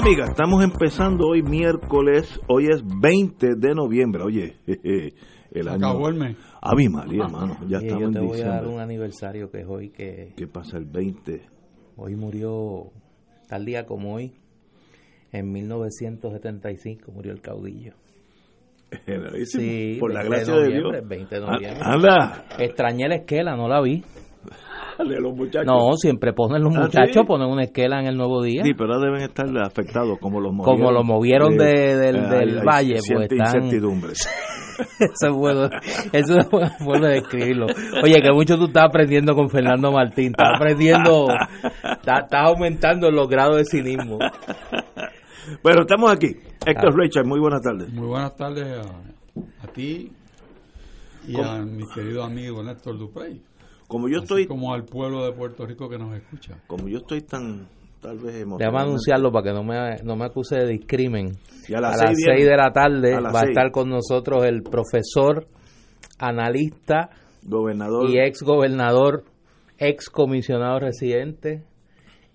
Amigas, estamos empezando hoy miércoles, hoy es 20 de noviembre, oye, el año... Acabó el mes. Ave María, hermano, ya Y estamos yo te en voy a dar un aniversario que es hoy, que ¿Qué pasa el 20? hoy murió, tal día como hoy, en 1975 murió el caudillo. Sí, por la 20 gracia de de Dios. noviembre, 20 de noviembre. Ah, Anda, Extrañé la esquela, no la vi. De los muchachos. No, siempre ponen los ¿Ah, muchachos, sí? ponen una esquela en el nuevo día. Sí, pero ahora deben estar afectados como los movieron. Como lo movieron de- del- eh, del hay valle, pues, cierta están- incertidumbres. Eso es bueno, eso es una forma de escribirlo. Oye, que mucho tú estás aprendiendo con Fernando Martín, estás aprendiendo, estás, estás aumentando los grados de cinismo. Pero estamos aquí. Héctor Ah. Richard, muy buenas tardes. Muy buenas tardes a, a ti y a mi querido amigo Néstor Duprey. Como yo así estoy, como al pueblo de Puerto Rico que nos escucha. como yo estoy tan, tal vez Déjame anunciarlo para que no me, no me acuse de discrimen. Y a A las seis viene. 6 de la tarde A va a estar con nosotros el profesor, analista Gobernador. y ex gobernador, ex comisionado residente,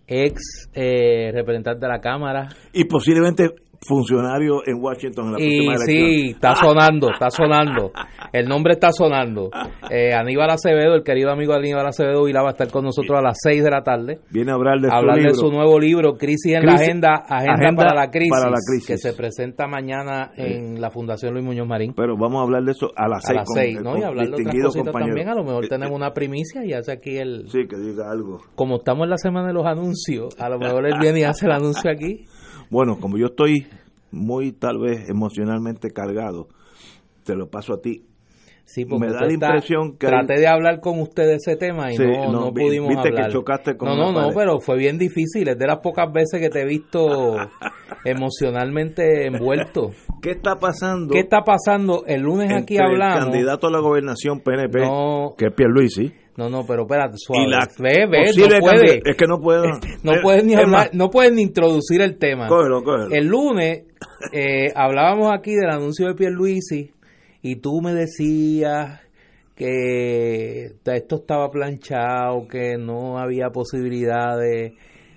ex eh, representante de la Cámara. y posiblemente funcionario en Washington en la Y próxima sí, elección. está sonando, está sonando. El nombre está sonando. Eh, Aníbal Acevedo, el querido amigo Aníbal Acevedo Vila va a estar con nosotros a las 6 de la tarde. Viene a hablar de a hablar su de libro. su nuevo libro, Crisis en la Agenda, Agenda, Agenda para, la crisis, para la Crisis. que se presenta mañana en la Fundación Luis Muñoz Marín. Pero vamos a hablar de eso a las A seis. las con- 6, ¿no? Y hablar de otras cositas también. A lo mejor Eh, tenemos eh, una primicia y hace aquí el... Sí, que diga algo. Como estamos en la semana de los anuncios, a lo mejor él viene y hace el anuncio aquí. Bueno, como yo estoy muy tal vez emocionalmente cargado, te lo paso a ti. Sí, porque Me da la está- impresión que traté hay- de hablar con usted de ese tema y Sí, no, no, no pudimos viste que hablar. chocaste con no, no, no, pero fue bien difícil. Es de las pocas veces que te he visto emocionalmente envuelto. ¿Qué está pasando? ¿Qué está pasando? El lunes aquí hablamos. El candidato a la gobernación PNP, No. que es Pierluisi, No, no, pero espérate, suave. y la ve, ve, no puede. Es que no puedo. No Eh, puedes ni hablar, no puedes ni introducir el tema. Cógelo, cógelo. El lunes eh, hablábamos aquí del anuncio de Pierluisi y tú me decías que esto estaba planchado, que no había posibilidad de,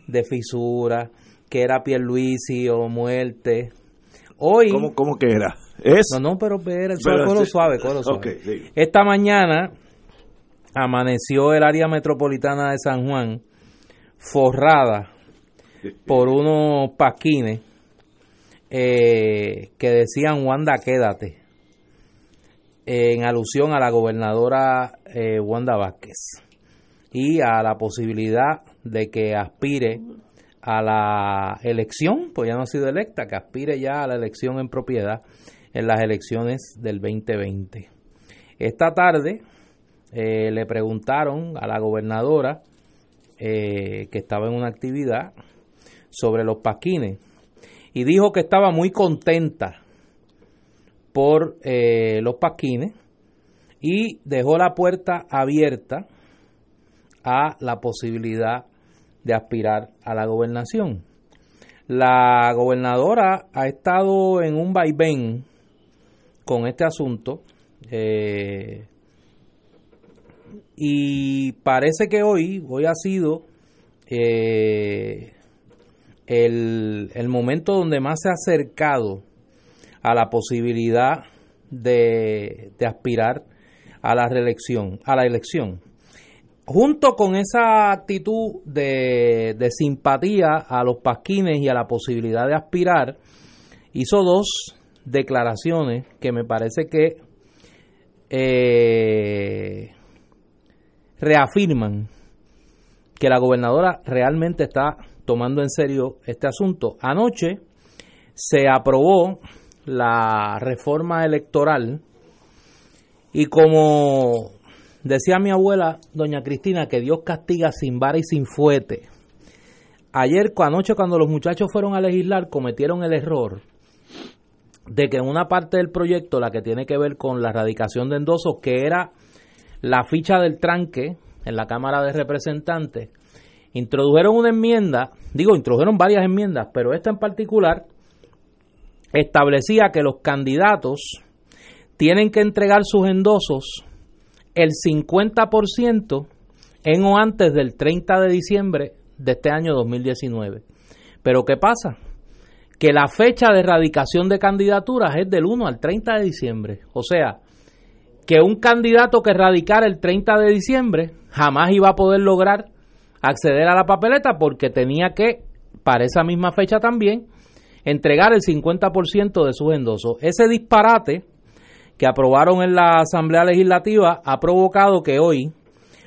de fisura, que era Pierluisi o muerte. Hoy, ¿Cómo, ¿Cómo que era? Es. no, no, pero Pero suave, sí. suave, cógelo suave. Esta mañana amaneció el área metropolitana de San Juan forrada por unos pasquines eh, que decían Wanda quédate en alusión a la gobernadora eh, Wanda Vázquez y a la posibilidad de que aspire a la elección, pues ya no ha sido electa, que aspire ya a la elección en propiedad en las elecciones del 2020. Esta tarde eh, le preguntaron a la gobernadora eh, que estaba en una actividad sobre los pasquines y dijo que estaba muy contenta por eh, los pasquines y dejó la puerta abierta a la posibilidad de aspirar a la gobernación. La gobernadora ha estado en un vaivén con este asunto eh, y parece que hoy, hoy ha sido eh, el, el momento donde más se ha acercado a la posibilidad de, de aspirar a la reelección, a la elección. Junto con esa actitud de, de simpatía a los pasquines y a la posibilidad de aspirar, hizo dos declaraciones que me parece que eh, reafirman que la gobernadora realmente está tomando en serio este asunto. Anoche se aprobó la reforma electoral y como decía mi abuela, doña Cristina, que Dios castiga sin vara y sin fuete. Ayer, anoche, cuando los muchachos fueron a legislar, cometieron el error de que en una parte del proyecto, la que tiene que ver con la erradicación de endosos, que era la ficha del tranque en la Cámara de Representantes, introdujeron una enmienda, digo, introdujeron varias enmiendas, pero esta en particular establecía que los candidatos tienen que entregar sus endosos el 50% en o antes del 30 de diciembre de este año 2019. Pero ¿qué pasa? Que la fecha de erradicación de candidaturas es del 1 al 30 de diciembre. O sea, que un candidato que radicara el 30 de diciembre jamás iba a poder lograr acceder a la papeleta porque tenía que, para esa misma fecha también, entregar el 50% de sus endosos. Ese disparate que aprobaron en la Asamblea Legislativa ha provocado que hoy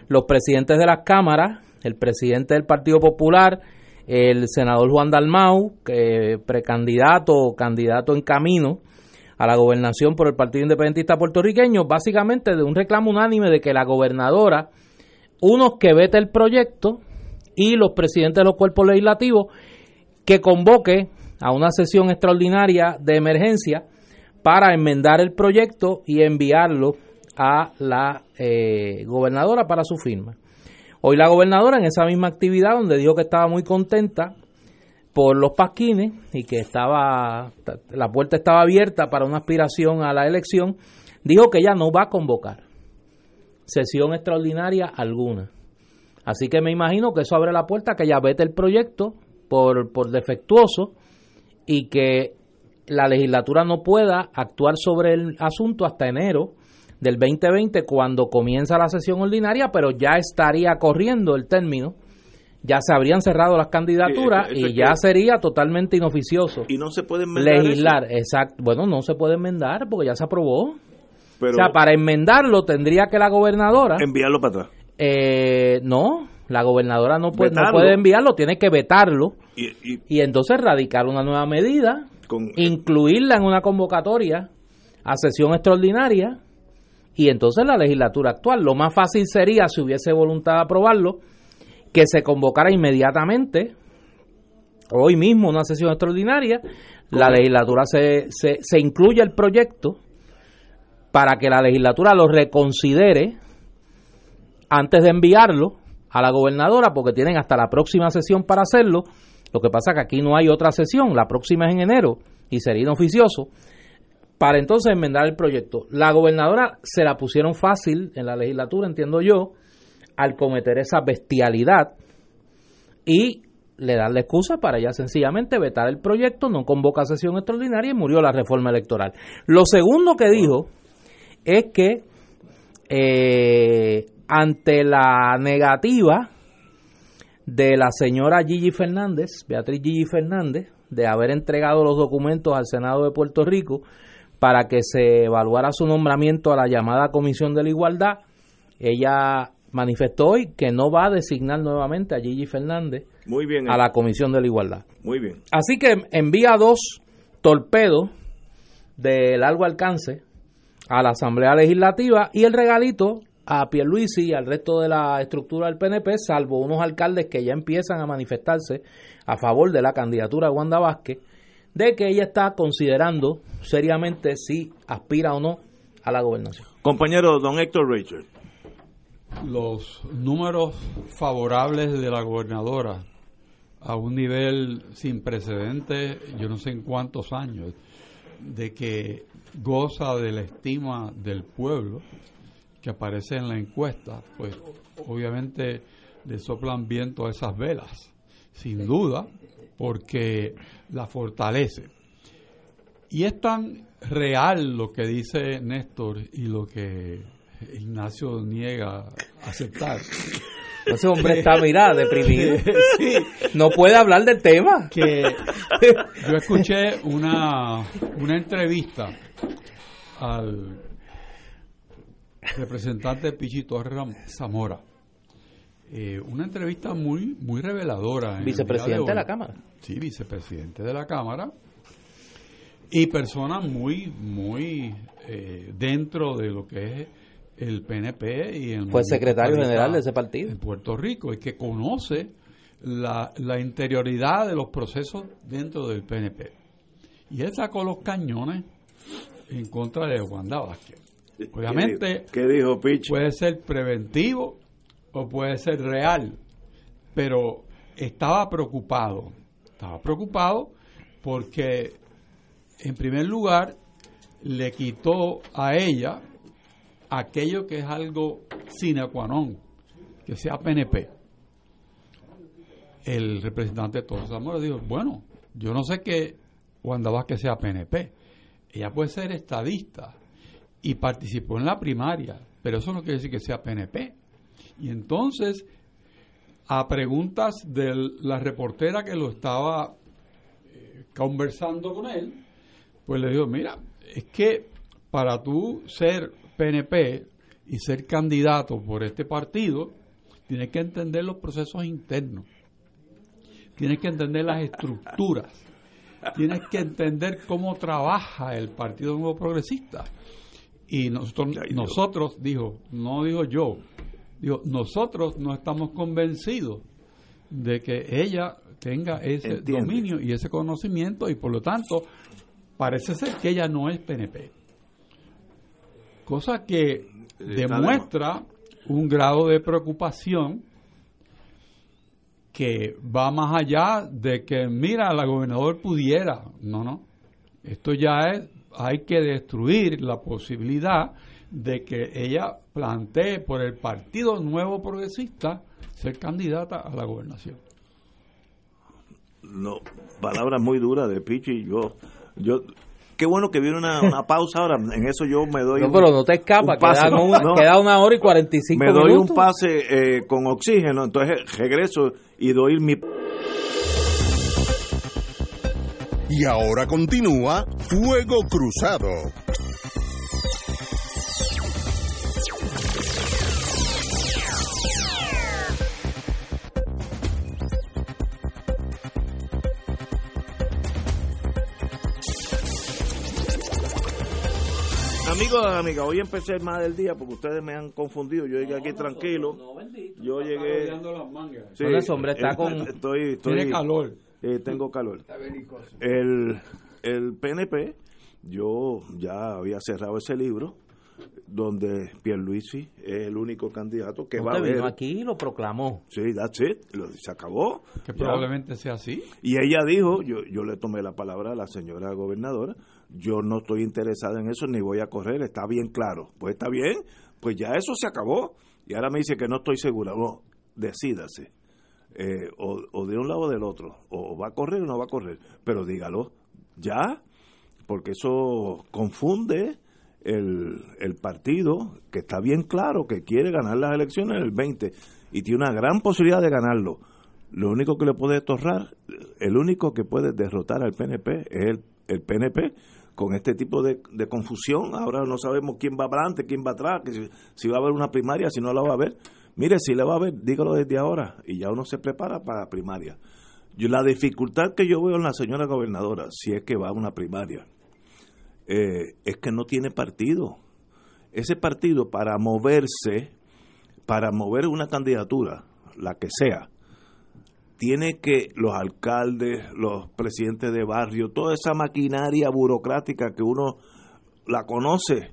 los presidentes de las cámaras, el presidente del Partido Popular, el senador Juan Dalmau, que precandidato candidato en camino a la gobernación por el Partido Independentista Puertorriqueño, básicamente de un reclamo unánime de que la gobernadora, unos que vete el proyecto y los presidentes de los cuerpos legislativos, que convoque a una sesión extraordinaria de emergencia para enmendar el proyecto y enviarlo a la eh, gobernadora para su firma. Hoy la gobernadora en esa misma actividad donde dijo que estaba muy contenta por los pasquines y que estaba la puerta estaba abierta para una aspiración a la elección, dijo que ella no va a convocar sesión extraordinaria alguna. Así que me imagino que eso abre la puerta a que ella vete el proyecto por, por defectuoso y que la legislatura no pueda actuar sobre el asunto hasta enero del 2020 cuando comienza la sesión ordinaria, pero ya estaría corriendo el término, ya se habrían cerrado las candidaturas y ya sería totalmente inoficioso. Y no se puede enmendar legislar, exacto. Bueno, no se puede enmendar porque ya se aprobó. o sea, para enmendarlo tendría que la gobernadora enviarlo para atrás. Eh, no, la gobernadora no puede, no puede enviarlo, tiene que vetarlo y, y entonces radicar una nueva medida incluirla en una convocatoria a sesión extraordinaria y entonces la legislatura actual. Lo más fácil sería, si hubiese voluntad de aprobarlo, que se convocara inmediatamente, hoy mismo, una sesión extraordinaria, la legislatura se, se, se incluya el proyecto para que la legislatura lo reconsidere antes de enviarlo a la gobernadora, porque tienen hasta la próxima sesión para hacerlo, lo que pasa es que aquí no hay otra sesión, la próxima es en enero y sería inoficioso para entonces enmendar el proyecto. La gobernadora se la pusieron fácil en la legislatura, entiendo yo, al cometer esa bestialidad y le dan la excusa para ya sencillamente vetar el proyecto, no convoca sesión extraordinaria y murió la reforma electoral. Lo segundo que dijo es que eh, ante la negativa de la señora Gigi Fernández, Beatriz Gigi Fernández, de haber entregado los documentos al Senado de Puerto Rico para que se evaluara su nombramiento a la llamada Comisión de la Igualdad. Ella manifestó hoy que no va a designar nuevamente a Gigi Fernández Muy bien, a la Comisión de la Igualdad. Muy bien. Así que envía dos torpedos de largo alcance a la Asamblea Legislativa y el regalito a Pierluisi y al resto de la estructura del PNP, salvo unos alcaldes que ya empiezan a manifestarse a favor de la candidatura de Wanda Vázquez, de que ella está considerando seriamente si aspira o no a la gobernación. Compañero don Héctor Richard. Los números favorables de la gobernadora a un nivel sin precedentes, yo no sé en cuántos años, de que goza de la estima del pueblo, que aparece en la encuesta, pues obviamente le soplan viento a esas velas, sin duda, porque la fortalece. Y es tan real lo que dice Néstor y lo que Ignacio niega aceptar. Ese hombre está, mira, deprimido. No puede hablar del tema. Que yo escuché una, una entrevista al representante Pichito Zamora. Eh, una entrevista muy muy reveladora. vicepresidente de, la Cámara. Sí, vicepresidente de la Cámara. y personas muy, muy eh, dentro de lo que es el PNP y el fue secretario general de ese partido en Puerto Rico y que conoce la, la interioridad de los procesos dentro del PNP y él sacó los cañones en contra de Wanda Vázquez obviamente ¿Qué dijo Pich? puede ser preventivo o puede ser real pero estaba preocupado estaba preocupado porque en primer lugar le quitó a ella aquello que es algo sine qua non, que sea PNP. El representante de Todos Zamora dijo, bueno, yo no sé que Wanda que sea PNP. Ella puede ser estadista y participó en la primaria, pero eso no quiere decir que sea PNP. Y entonces, a preguntas de la reportera que lo estaba eh, conversando con él, pues le dijo, mira, es que para tú ser PNP y ser candidato por este partido, tienes que entender los procesos internos, tienes que entender las estructuras, tienes que entender cómo trabaja el Partido Nuevo Progresista. Y nosotros, nosotros dijo, no digo yo, digo, nosotros no estamos convencidos de que ella tenga ese dominio y ese conocimiento y por lo tanto parece ser que ella no es PNP. Cosa que demuestra un grado de preocupación que va más allá de que, mira, la gobernador pudiera. No, no. Esto ya es, hay que destruir la posibilidad de que ella plantee por el Partido Nuevo Progresista ser candidata a la gobernación. No, palabras muy duras de Pichi. Yo, yo qué bueno que viene una, una, pausa ahora. En eso yo me doy. No, pero no te escapas, queda, una hora y 45 minutos. Me doy un pase eh, con oxígeno, entonces regreso y doy mi. Y ahora continúa Fuego Cruzado. Amigos, amigas, hoy empecé más del día porque ustedes me han confundido. Yo llegué aquí tranquilo. yo llegué. Sí, el hombre está con. Estoy, estoy, Tiene calor. Eh, tengo calor. El, el PNP, yo ya había cerrado ese libro donde Pierluisi es el único candidato que va a ver. aquí y lo proclamó. Sí, that's it. se acabó. Que probablemente sea así. Y ella dijo, yo, yo le tomé la palabra a la señora gobernadora, yo no estoy interesada en eso ni voy a correr, está bien claro. Pues está bien, pues ya eso se acabó. Y ahora me dice que no estoy segura. No, decídase. Eh, o, de un lado o del otro. O va a correr o no va a correr. Pero dígalo ya, porque eso confunde el, el partido, que está bien claro que quiere ganar las elecciones en el 20 y tiene una gran posibilidad de ganarlo. Lo único que le puede torrar, el único que puede derrotar al PNP es el, el PNP con este tipo de, confusión. Ahora no sabemos quién va adelante, quién va atrás, que si, va a haber una primaria, si no la va a haber. Mire, si la va a haber, dígalo desde ahora y ya uno se prepara para primaria. Yo, la dificultad que yo veo en la señora gobernadora, si es que va a una primaria, eh, es que no tiene partido. Ese partido para moverse, para mover una candidatura, la que sea, tiene que los alcaldes, los presidentes de barrio, toda esa maquinaria burocrática que uno la conoce,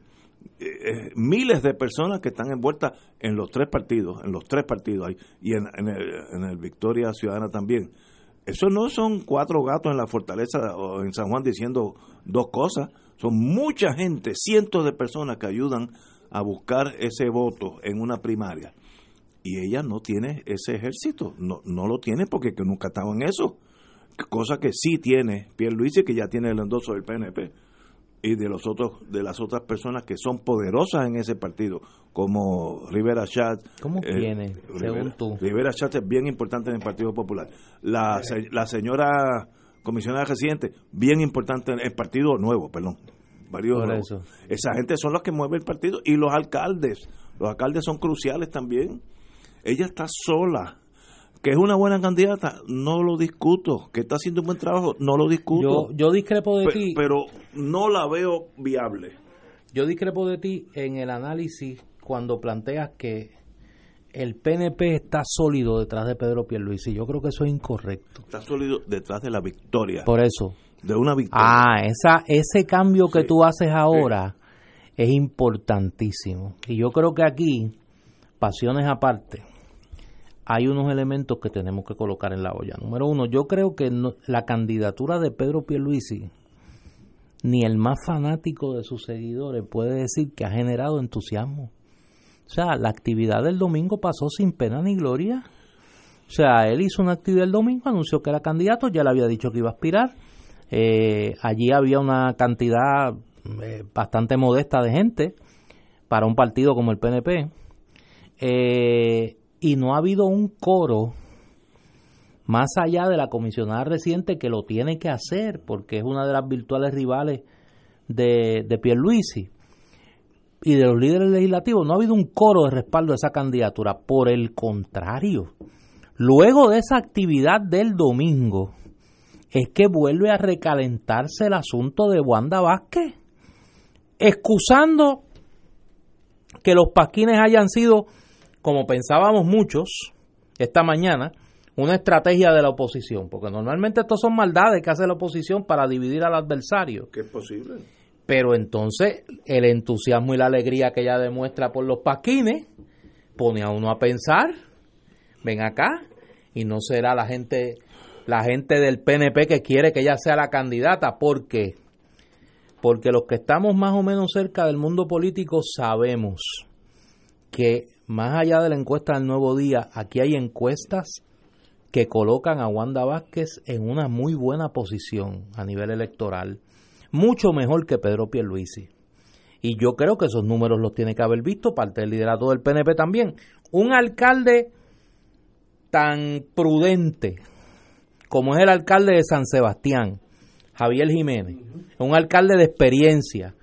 eh, eh, miles de personas que están envueltas en los tres partidos, en los tres partidos y en, el, en el Victoria Ciudadana también. Eso no son cuatro gatos en la fortaleza o en San Juan diciendo dos cosas, son mucha gente, cientos de personas que ayudan a buscar ese voto en una primaria. Y ella no tiene ese ejército, no, no lo tiene porque nunca estaba en eso, cosa que sí tiene Pierre Luis que ya tiene el endoso del PNP y de los otros de las otras personas que son poderosas en ese partido como Rivera Chat ¿Cómo eh, tiene según tú. Rivera Chat es bien importante en el Partido Popular. La, la señora comisionada residente bien importante en el Partido Nuevo perdón varios esa gente son los que mueven el partido y los alcaldes. Los alcaldes son cruciales también. Ella está sola que es una buena candidata, no lo discuto. Que está haciendo un buen trabajo, no lo discuto. Yo, yo discrepo de Pe- ti. Pero no la veo viable. Yo discrepo de ti en el análisis cuando planteas que el PNP está sólido detrás de Pedro Pierluisi. Yo creo que eso es incorrecto. Está sólido detrás de la victoria. Por eso. de una victoria. Ah, esa, ese cambio que Sí. tú haces ahora es importantísimo. Y yo creo que aquí, pasiones aparte, hay unos elementos que tenemos que colocar en la olla. Número uno, yo creo que la candidatura de Pedro Pierluisi, ni el más fanático de sus seguidores puede decir que ha generado entusiasmo. O sea, la actividad del domingo pasó sin pena ni gloria. O sea, él hizo una actividad el domingo, anunció que era candidato, ya le había dicho que iba a aspirar. Eh, allí había una cantidad eh, bastante modesta de gente para un partido como el PNP. Eh, y no ha habido un coro más allá de la comisionada reciente que lo tiene que hacer porque es una de las virtuales rivales de, de Pierluisi y de los líderes legislativos. No ha habido un coro de respaldo de esa candidatura. Por el contrario, luego de esa actividad del domingo, es que vuelve a recalentarse el asunto de Wanda Vázquez, excusando que los pasquines hayan sido, como pensábamos muchos esta mañana, una estrategia de la oposición, porque normalmente estos son maldades que hace la oposición para dividir al adversario. que es posible. Pero entonces el entusiasmo y la alegría que ella demuestra por los pasquines pone a uno a pensar, ven acá, y no será la gente, la gente del PNP que quiere que ella sea la candidata, ¿por qué? Porque los que estamos más o menos cerca del mundo político sabemos que más allá de la encuesta del nuevo día, aquí hay encuestas que colocan a Wanda Vázquez en una muy buena posición a nivel electoral, mucho mejor que Pedro Pierluisi. Y yo creo que esos números los tiene que haber visto parte del liderato del PNP también. Un alcalde tan prudente como es el alcalde de San Sebastián, Javier Jiménez, un alcalde de experiencia,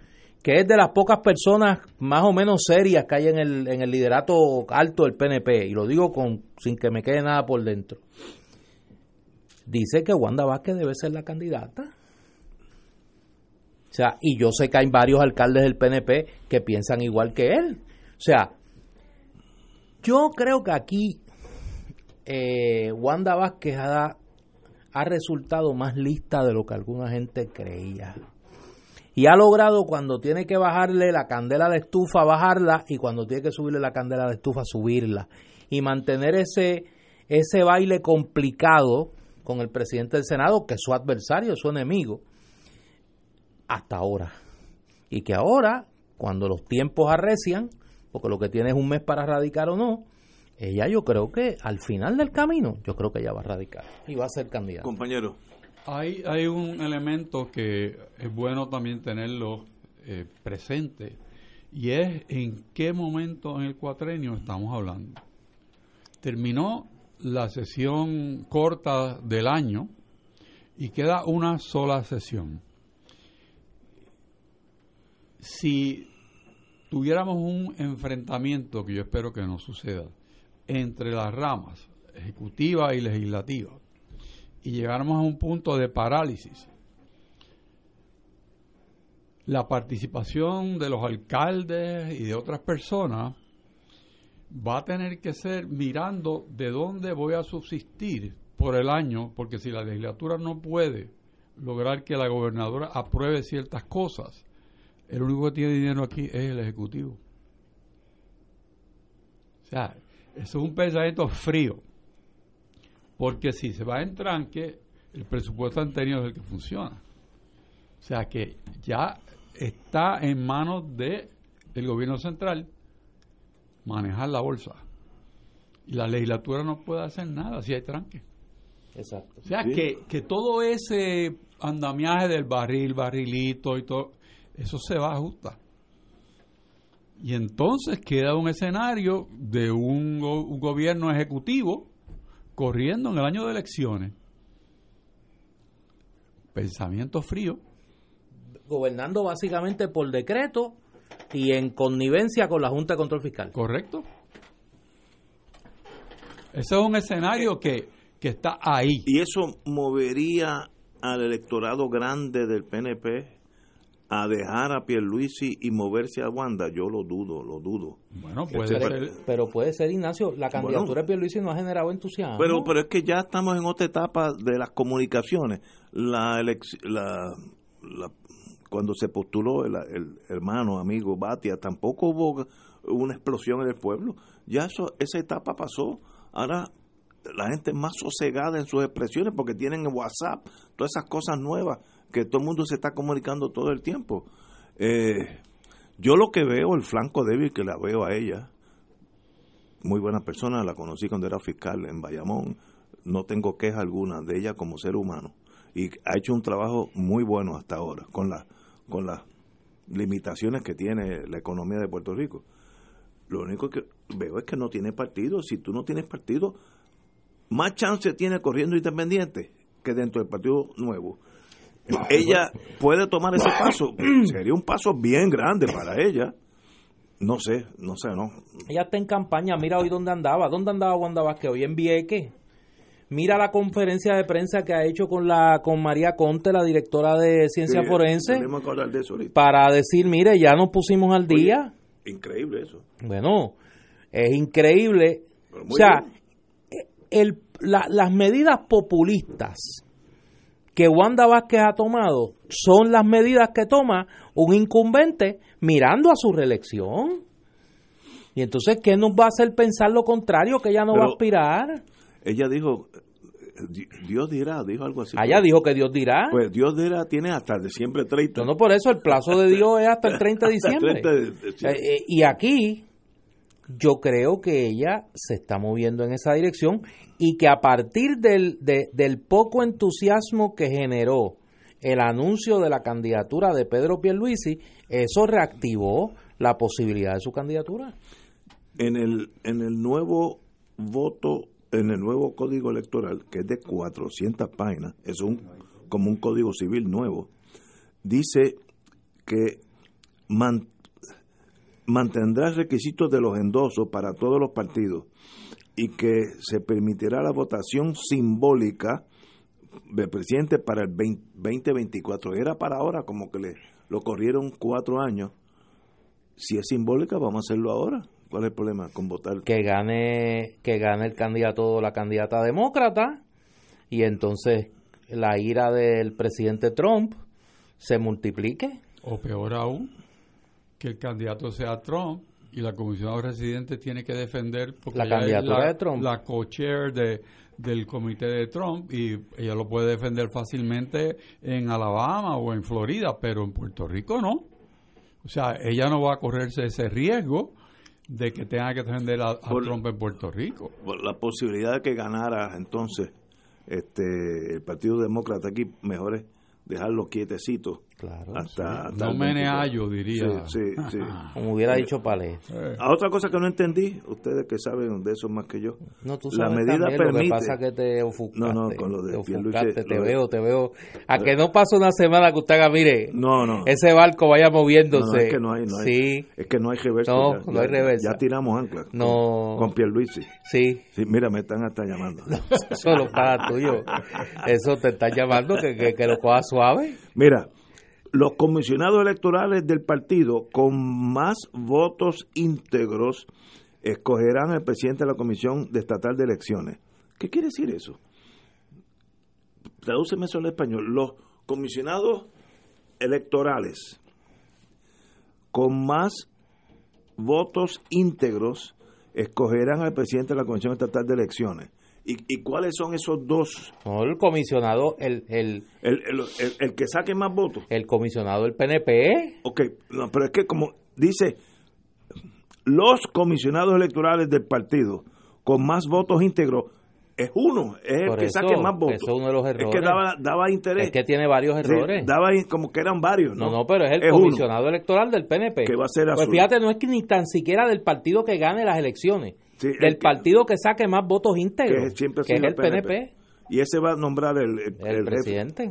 que es de las pocas personas más o menos serias que hay en el, en el liderato alto del PNP, y lo digo con, sin que me quede nada por dentro, dice que Wanda Vázquez debe ser la candidata. O sea, y yo sé que hay varios alcaldes del PNP que piensan igual que él. O sea, yo creo que aquí eh, Wanda Vázquez ha, ha resultado más lista de lo que alguna gente creía. Y ha logrado cuando tiene que bajarle la candela de estufa, bajarla, y cuando tiene que subirle la candela de estufa, subirla. Y mantener ese, ese baile complicado con el presidente del Senado, que es su adversario, su enemigo, hasta ahora. Y que ahora, cuando los tiempos arrecian, porque lo que tiene es un mes para radicar o no, ella yo creo que al final del camino, yo creo que ella va a radicar y va a ser candidata. Compañero, Hay, hay un elemento que es bueno también tenerlo eh, presente y es en qué momento en el cuatrenio estamos hablando. Terminó la sesión corta del año y queda una sola sesión. Si tuviéramos un enfrentamiento, que yo espero que no suceda, entre las ramas ejecutiva y legislativa, y llegáramos a un punto de parálisis, la participación de los alcaldes y de otras personas va a tener que ser mirando de dónde voy a subsistir por el año, porque si la legislatura no puede lograr que la gobernadora apruebe ciertas cosas, el único que tiene dinero aquí es el Ejecutivo. O sea, eso es un pensamiento frío. Porque si se va en tranque, el presupuesto anterior es el que funciona. O sea que ya está en manos del el gobierno central manejar la bolsa. Y la legislatura no puede hacer nada si hay tranque. Exacto. O sea, Sí. que, que todo ese andamiaje del barril, barrilito y todo, eso se va a ajustar. Y entonces queda un escenario de un gobierno ejecutivo corriendo en el año de elecciones. Pensamiento frío. Gobernando básicamente por decreto y en connivencia con la Junta de Control Fiscal. ¿Correcto? Ese es un escenario que, que está ahí. ¿Y eso movería al electorado grande del PNP a dejar a Pierluisi y moverse a Wanda? Yo lo dudo, lo dudo. Bueno, puede Este- ser. Pero puede ser, Ignacio, la candidatura Bueno. de Pierluisi no ha generado entusiasmo. Pero, pero es que ya estamos en otra etapa de las comunicaciones. La, elec- la, la- cuando se postuló el, el hermano, amigo Batia, tampoco hubo una explosión en el pueblo. Ya eso, esa etapa pasó. Ahora la gente es más sosegada en sus expresiones porque tienen WhatsApp, todas esas cosas nuevas que todo el mundo se está comunicando todo el tiempo. Eh, yo lo que veo, el flanco débil que la veo a ella, muy buena persona, la conocí cuando era fiscal en Bayamón, no tengo queja alguna de ella como ser humano y ha hecho un trabajo muy bueno hasta ahora con la con las limitaciones que tiene la economía de Puerto Rico. Lo único que veo es que no tiene partido, si tú no tienes partido, más chance tiene corriendo independiente que dentro del partido nuevo. Ella puede tomar ese paso, sería un paso bien grande para ella. No sé, no sé, no. Ella está en campaña, mira hoy dónde andaba. ¿Dónde andaba Wanda Vázquez? Hoy en Vieques. Mira la conferencia de prensa que ha hecho con la con María Conte, la directora de Ciencia Sí, Forense, tenemos que hablar de eso ahorita. para decir, mire, ya nos pusimos al día. Increíble eso. Bueno, es increíble. O sea, bien. el, la- las medidas populistas que Wanda Vázquez ha tomado son las medidas que toma un incumbente mirando a su reelección. Y entonces, ¿qué nos va a hacer pensar lo contrario? Que ella no va a aspirar. Ella dijo, Di- Dios dirá, dijo algo así. Allá dijo que Dios dirá. Pues Dios dirá tiene hasta diciembre 30. no, no, por eso el plazo de Dios es hasta el 30 de el diciembre. 30 de- de- sí. Eh, eh, y aquí yo creo que ella se está moviendo en esa dirección y que a partir del, de- del poco entusiasmo que generó el anuncio de la candidatura de Pedro Pierluisi, eso reactivó la posibilidad de su candidatura. En el, en el nuevo voto, en el nuevo código electoral, que es de 400 páginas, es un como un código civil nuevo, dice que man- mantendrá el requisito de los endosos para todos los partidos y que se permitirá la votación simbólica del presidente para el 20 2024. Era para ahora, como que le lo corrieron cuatro años. Si es simbólica, vamos a hacerlo ahora. ¿Cuál es el problema con votar? Que gane, que gane el candidato o la candidata demócrata y entonces la ira del presidente Trump se multiplique. O peor aún, que el candidato sea Trump y la comisionada residente tiene que defender porque La candidatura la, de Trump. la co-chair de, del comité de Trump y ella lo puede defender fácilmente en Alabama o en Florida, pero en Puerto Rico no. O sea, ella no va a correrse ese riesgo de que tenga que defender a, a Por- Trump en Puerto Rico. Por la posibilidad de que ganara entonces este el Partido Demócrata aquí, mejor es dejarlo quietecito Claro. hasta, hasta No el 24. meneallo, diría. Sí, sí, sí. Como hubiera dicho Palé. Ah, otra cosa que no entendí, ustedes que saben de eso más que yo. No, tú La sabes medida también, Lo que permite- pasa que te ofuscaste. No, no, con lo de te ofuscaste, te lo de- veo, te veo. A que no pasa una semana que usted haga, mire, No, no. ese barco vaya No, no, moviéndose. es que no hay, no hay. Sí, Es que no hay reversa. No, ya, no hay reversa. Ya tiramos ancla. No. Con, con Pierluisi. sí. Sí, mira, me están hasta llamando. Eso lo para tuyo. Eso te está llamando que, que, que lo coja suave. Mira, los comisionados electorales del partido con más votos íntegros escogerán al presidente de la Comisión de Estatal de Elecciones. ¿Qué quiere decir eso? Tradúceme eso al español. Los comisionados electorales con más votos íntegros escogerán al presidente de la Comisión Estatal de Elecciones. ¿Y, y cuáles son esos dos? No, el comisionado, el, el, El, el- el- el que saque más votos. el comisionado del PNP. Ok, no, pero es que como dice, los comisionados electorales del partido con más votos íntegros es uno, es el Por que eso, saque más votos. eso es uno de los Es que errores. daba, daba interés. Es que tiene varios Sí, errores. daba como que eran varios. No, No, no, pero es el comisionado electoral del PNP. Que va a ser Pues azul. fíjate, no es que ni tan siquiera del partido que gane las elecciones, Sí, del que- partido que saque más votos Que íntegros, siempre que es sido el PNP, Y ese va a nombrar el, el, el, el jefe. presidente.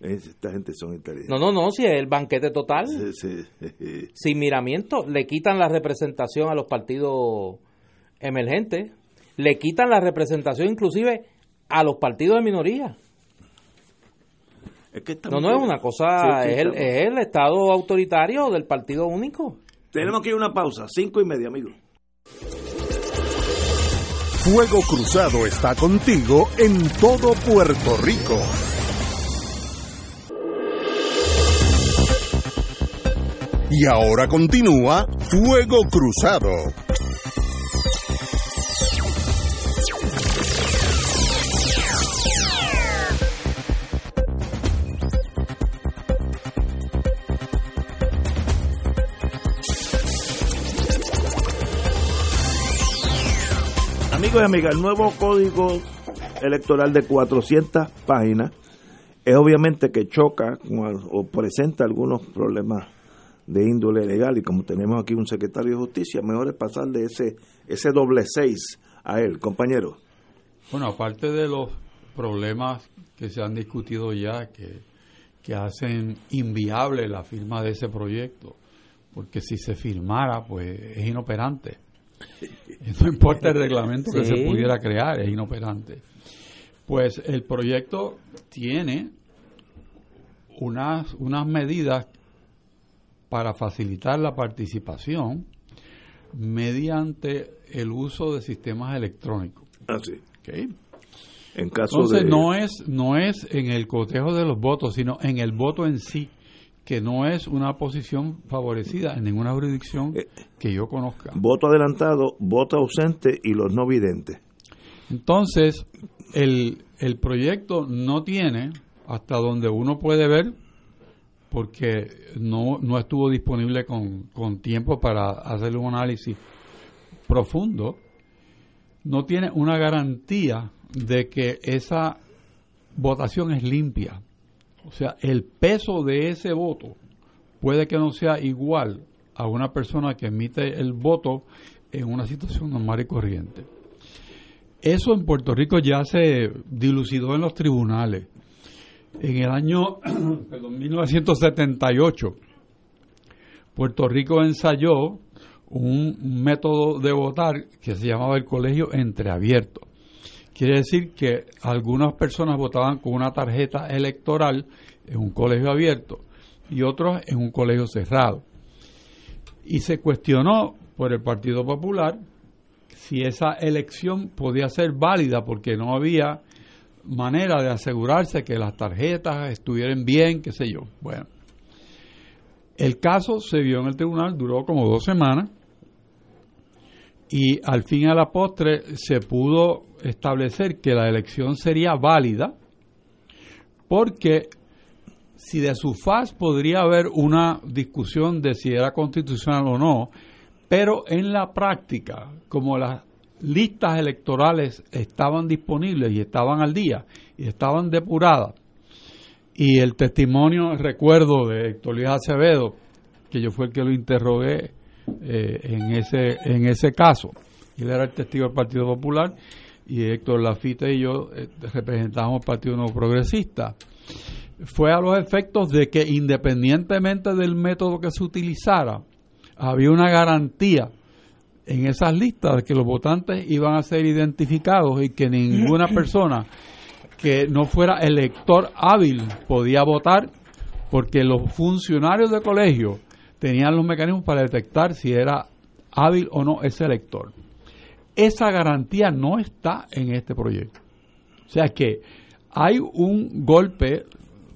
Es- Esta gente son inteligentes. No, no, no, si es el banquete total, Sí, sí. sin miramiento, le quitan la representación a los partidos emergentes. le quitan la representación inclusive a los partidos de minoría. no, no es una cosa, es, el, es, el, Estado autoritario del partido único. Tenemos que ir a una pausa, cinco y media, amigos. Fuego Cruzado está contigo en todo Puerto Rico. Y ahora continúa Fuego Cruzado. Amigos el nuevo código electoral de 400 páginas es obviamente que choca o presenta algunos problemas de índole legal y como tenemos aquí un secretario de justicia, mejor es pasarle ese, ese doble seis a él, compañero. Bueno, aparte de los problemas que se han discutido ya, que, que hacen inviable la firma de ese proyecto, porque si se firmara, pues es inoperante. No importa el reglamento que se pudiera crear, es inoperante. Pues el proyecto tiene unas, unas medidas para facilitar la participación mediante el uso de sistemas electrónicos. Así. Okay. En caso Entonces de... no es no es en el cotejo de los votos, sino en el voto en sí, que no es una posición favorecida en ninguna jurisdicción eh, que yo conozca. Voto adelantado, voto ausente y los no videntes. Entonces, el, el proyecto no tiene, hasta donde uno puede ver, porque no, no estuvo disponible con, con tiempo para hacer un análisis profundo, no tiene una garantía de que esa votación es limpia. O sea, el peso de ese voto puede que no sea igual a una persona que emite el voto en una situación normal y corriente. Eso en Puerto Rico ya se dilucidó en los tribunales en el año 1978, Puerto Rico ensayó un método de votar que se llamaba el colegio entreabierto. Quiere decir que algunas personas votaban con una tarjeta electoral en un colegio abierto y otros en un colegio cerrado. Y se cuestionó por el Partido Popular si esa elección podía ser válida porque no había manera de asegurarse que las tarjetas estuvieran bien, qué sé yo. Bueno, el caso se vio en el tribunal, duró como dos semanas y al fin a la postre se pudo establecer que la elección sería válida porque si de su faz podría haber una discusión de si era constitucional o no, pero en la práctica, como las listas electorales estaban disponibles y estaban al día y estaban depuradas. Y el testimonio, recuerdo de Héctor Luis Acevedo, que yo fue el que lo interrogué eh, en, ese, en ese caso. Él era el testigo del Partido Popular y Héctor Lafite y yo eh, representamos Partido Nuevo Progresista. Fue a los efectos de que independientemente del método que se utilizara, había una garantía en esas listas de que los votantes iban a ser identificados y que ninguna persona que no fuera elector hábil podía votar porque los funcionarios de colegio tenían los mecanismos para detectar si era hábil o no ese elector. Esa garantía no está en este proyecto. O sea que hay un golpe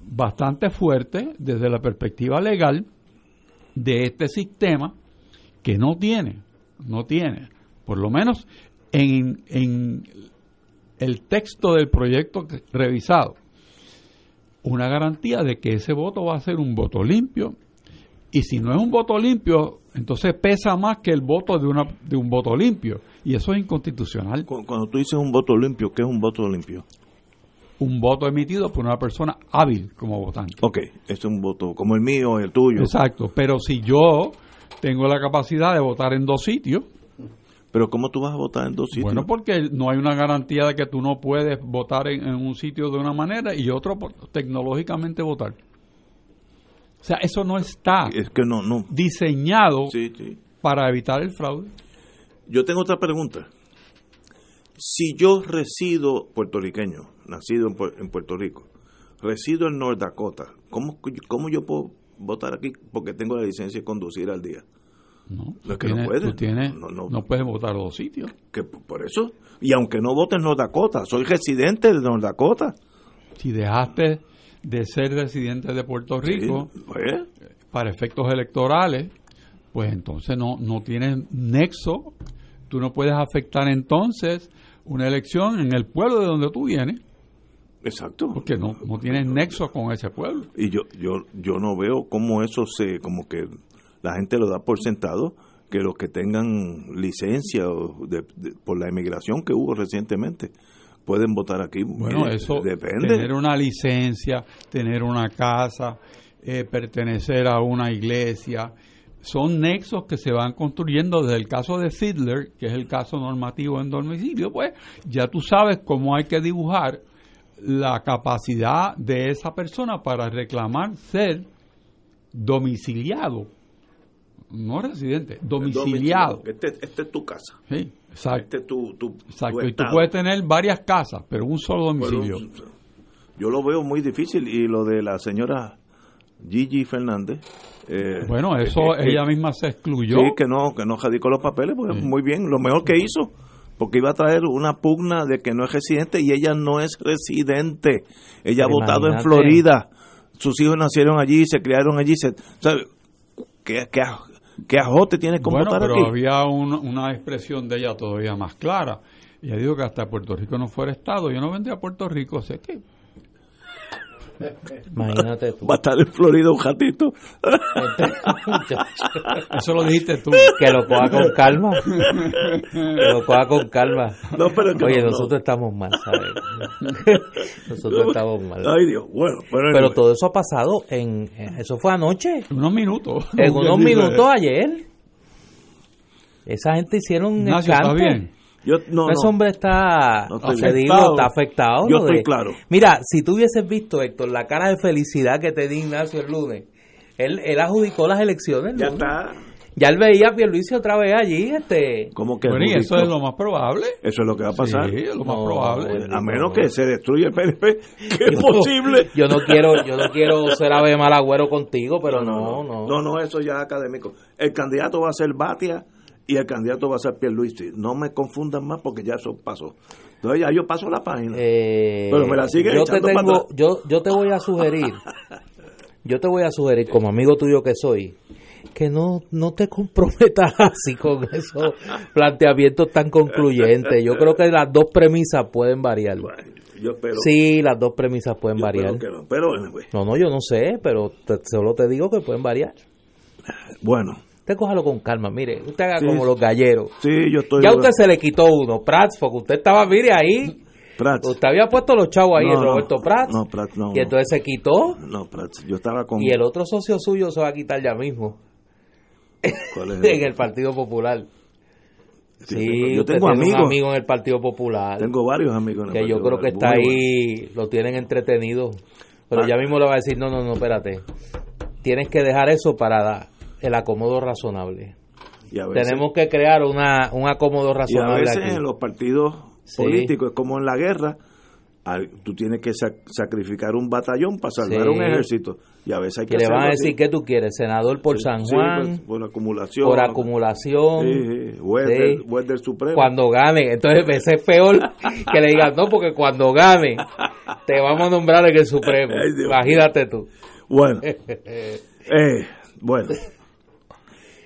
bastante fuerte desde la perspectiva legal de este sistema que no tiene no tiene, por lo menos en, en el texto del proyecto revisado, una garantía de que ese voto va a ser un voto limpio y si no es un voto limpio, entonces pesa más que el voto de, una, de un voto limpio y eso es inconstitucional. Cuando tú dices un voto limpio, ¿qué es un voto limpio? Un voto emitido por una persona hábil como votante. Ok, es un voto como el mío, el tuyo. Exacto, pero si yo tengo la capacidad de votar en dos sitios. Pero ¿cómo tú vas a votar en dos sitios? Bueno, porque no hay una garantía de que tú no puedes votar en, un sitio de una manera y otro tecnológicamente votar. O sea, eso no está es que no, no. diseñado para evitar el fraude. Yo tengo otra pregunta. Si yo resido puertorriqueño, nacido en, Pu- en Puerto Rico, resido en North Dakota, ¿cómo, cómo yo puedo votar aquí porque tengo la licencia de conducir al día? No, No, tú que tienes- No, no, no. puedes votar dos sitios. Que por eso, y aunque no vote en North Dakota, soy residente de North Dakota. Si dejaste de ser residente de Puerto Rico Sí, pues, para efectos electorales, pues entonces no, no tienes nexo, tú no puedes afectar entonces una elección en el pueblo de donde tú vienes, exacto. porque no, no tienes nexo con ese pueblo. Y yo, yo, yo no veo cómo eso se, como que la gente lo da por sentado, que los que tengan licencia o de- de- por la emigración que hubo recientemente pueden votar aquí. Bueno, eso, depende. tener una licencia, tener una casa, eh, pertenecer a una iglesia, son nexos que se van construyendo desde el caso de Fiddler, que es el caso normativo en domicilio, pues ya tú sabes cómo hay que dibujar la capacidad de esa persona para reclamar ser domiciliado, no residente, domiciliado. Este, este es tu casa. Sí, exacto. Este es tu, tu, exacto. tu Y tú puedes tener varias casas, pero un solo Pero, domicilio. yo lo veo muy difícil y lo de la señora Gigi Fernández. eh, Bueno, eso ella misma se excluyó. Sí, que no, que no radicó los papeles, pues muy bien, lo mejor que hizo, porque iba a traer una pugna de que no es residente y ella no es residente. Ella ha votado en. Florida, sus hijos nacieron allí, se criaron allí, se, ¿sabe? ¿Qué, qué, qué ajote tiene con bueno, votar pero aquí? había un- una expresión de ella todavía más clara. Ella dijo que hasta Puerto Rico no fuera Estado. Yo no vendría a Puerto Rico, sé que. Imagínate tú. Va a estar en Florida un ratito. Eso lo dijiste tú. que lo coja con calma. Que lo coja con calma. No, pero que Oye, no, no. nosotros estamos mal, ¿sabes? nosotros estamos mal. Ay Dios, bueno, pero, Pero anyway. todo eso ha pasado en... en- Eso fue anoche. Unos minutos. En unos minutos ayer. Esa gente hicieron un Ignacio, ¿está escante. bien? Yo, no, Ese hombre está, No está afectado. Yo estoy de- claro. Mira, si tú hubieses visto, Héctor, la cara de felicidad que te di Ignacio el lunes, él, él adjudicó las elecciones. el ya lunes. está. Ya él veía a Pierluisi otra vez allí, este... Como que Bueno, y eso es lo más probable. Eso es lo que va a pasar. Sí, es lo más No, probable. A menos que se destruya el PNP, que es posible. Yo no quiero, yo no quiero ser ave mal agüero contigo, pero no, no. No, no, eso ya es académico. El candidato va a ser Batia y el candidato va a ser Pierluisi. No me confundan más porque ya eso pasó. Entonces ya yo paso la página. Eh, Pero me la sigue yo te echando tengo, yo, yo te voy a sugerir, yo te voy a sugerir como amigo tuyo que soy, que no, no te comprometas así con esos planteamientos tan concluyentes. Yo creo que las dos premisas pueden variar. Bueno, yo espero, Sí, las dos premisas pueden yo variar. que no. Pero, anyway, No, no, yo no sé, pero te- solo te digo que pueden variar. bueno, Usted cójalo con calma, mire, usted haga Sí, como los galleros. sí, yo estoy... Ya usted se le quitó uno, Prats, porque usted estaba, mire, ahí, Prats. usted había puesto los chavos ahí, No, el Roberto Prats, No, Prats, no. y entonces se quitó, No, Prats, yo estaba con... y el otro socio suyo se va a quitar ya mismo, ¿cuál es en el Partido Popular. Sí, yo tengo amigos. un amigo en el Partido Popular, Tengo varios amigos en el que yo creo que Popular. está ahí, lo tienen entretenido, pero Ah. ya mismo le va a decir, no, no, no, espérate, tienes que dejar eso para dar el acomodo razonable. veces- Tenemos que crear una, un acomodo Y a razonable veces aquí. en los partidos Sí. políticos, es como en la guerra, tú tienes que sac- sacrificar un batallón para salvar Sí. un ejército. Y a veces hay que le van a decir que tú quieres, senador por Sí, San Juan, por, acumulación. por acumulación. Sí, sí, juez, del, Sí. juez del Supremo. Cuando gane, entonces ese es peor que le digan, no, porque cuando gane te vamos a nombrar en el Supremo. Ay, Imagínate tú. Bueno, eh, bueno.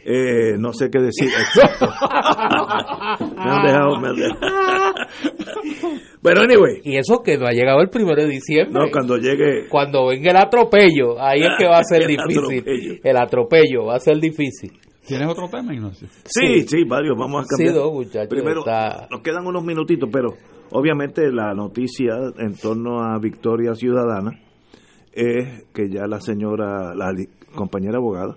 Eh, no sé qué decir. exacto. me han dejado, me han dejado. Pero anyway, Y eso que no ha llegado el primero de diciembre. no, cuando llegue Cuando venga el atropello, ahí es que va a ser El difícil. atropello. El atropello va a ser difícil. ¿Tienes otro tema, Ignacio? Sí, sí, varios, vamos a cambiar. Sí, no, muchachos, Primero, está- nos quedan unos minutitos, pero obviamente la noticia en torno a Victoria Ciudadana es que ya la señora, la compañera abogada,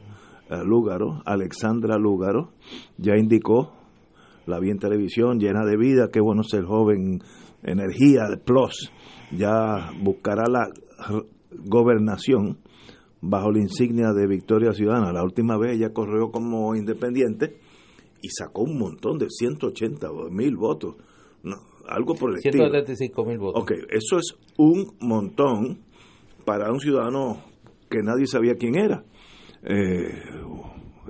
Lúgaro, Alexandra Lúgaro, ya indicó, la vi en televisión, llena de vida, qué bueno ser joven, energía, plus, ya buscará la gobernación bajo la insignia de Victoria Ciudadana. La última vez ella corrió como independiente y sacó un montón de 180 mil votos. No, algo por el estilo. 175 mil votos. Ok, eso es un montón para un ciudadano que nadie sabía quién era. Eh,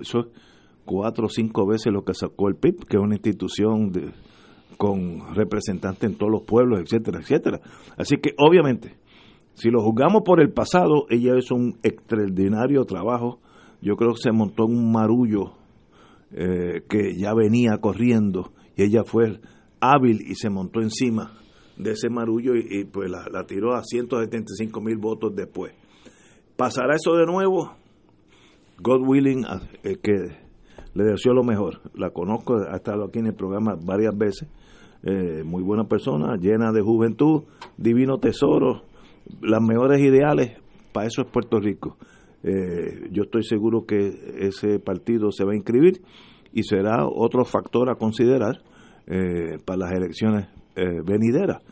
eso es cuatro o cinco veces lo que sacó el PIB, que es una institución con representantes en todos los pueblos, etcétera, etcétera. Así que obviamente, si lo juzgamos por el pasado, ella hizo un extraordinario trabajo. Yo creo que se montó un marullo eh, que ya venía corriendo y ella fue hábil y se montó encima de ese marullo y, pues la, tiró a 175 mil votos después. ¿Pasará eso de nuevo? God willing, eh, que le deseo lo mejor. La conozco, ha estado aquí en el programa varias veces. Eh, muy buena persona, llena de juventud, divino tesoro, las mejores ideales, para eso es Puerto Rico. Eh, yo estoy seguro que ese partido se va a inscribir y será otro factor a considerar para las elecciones venideras.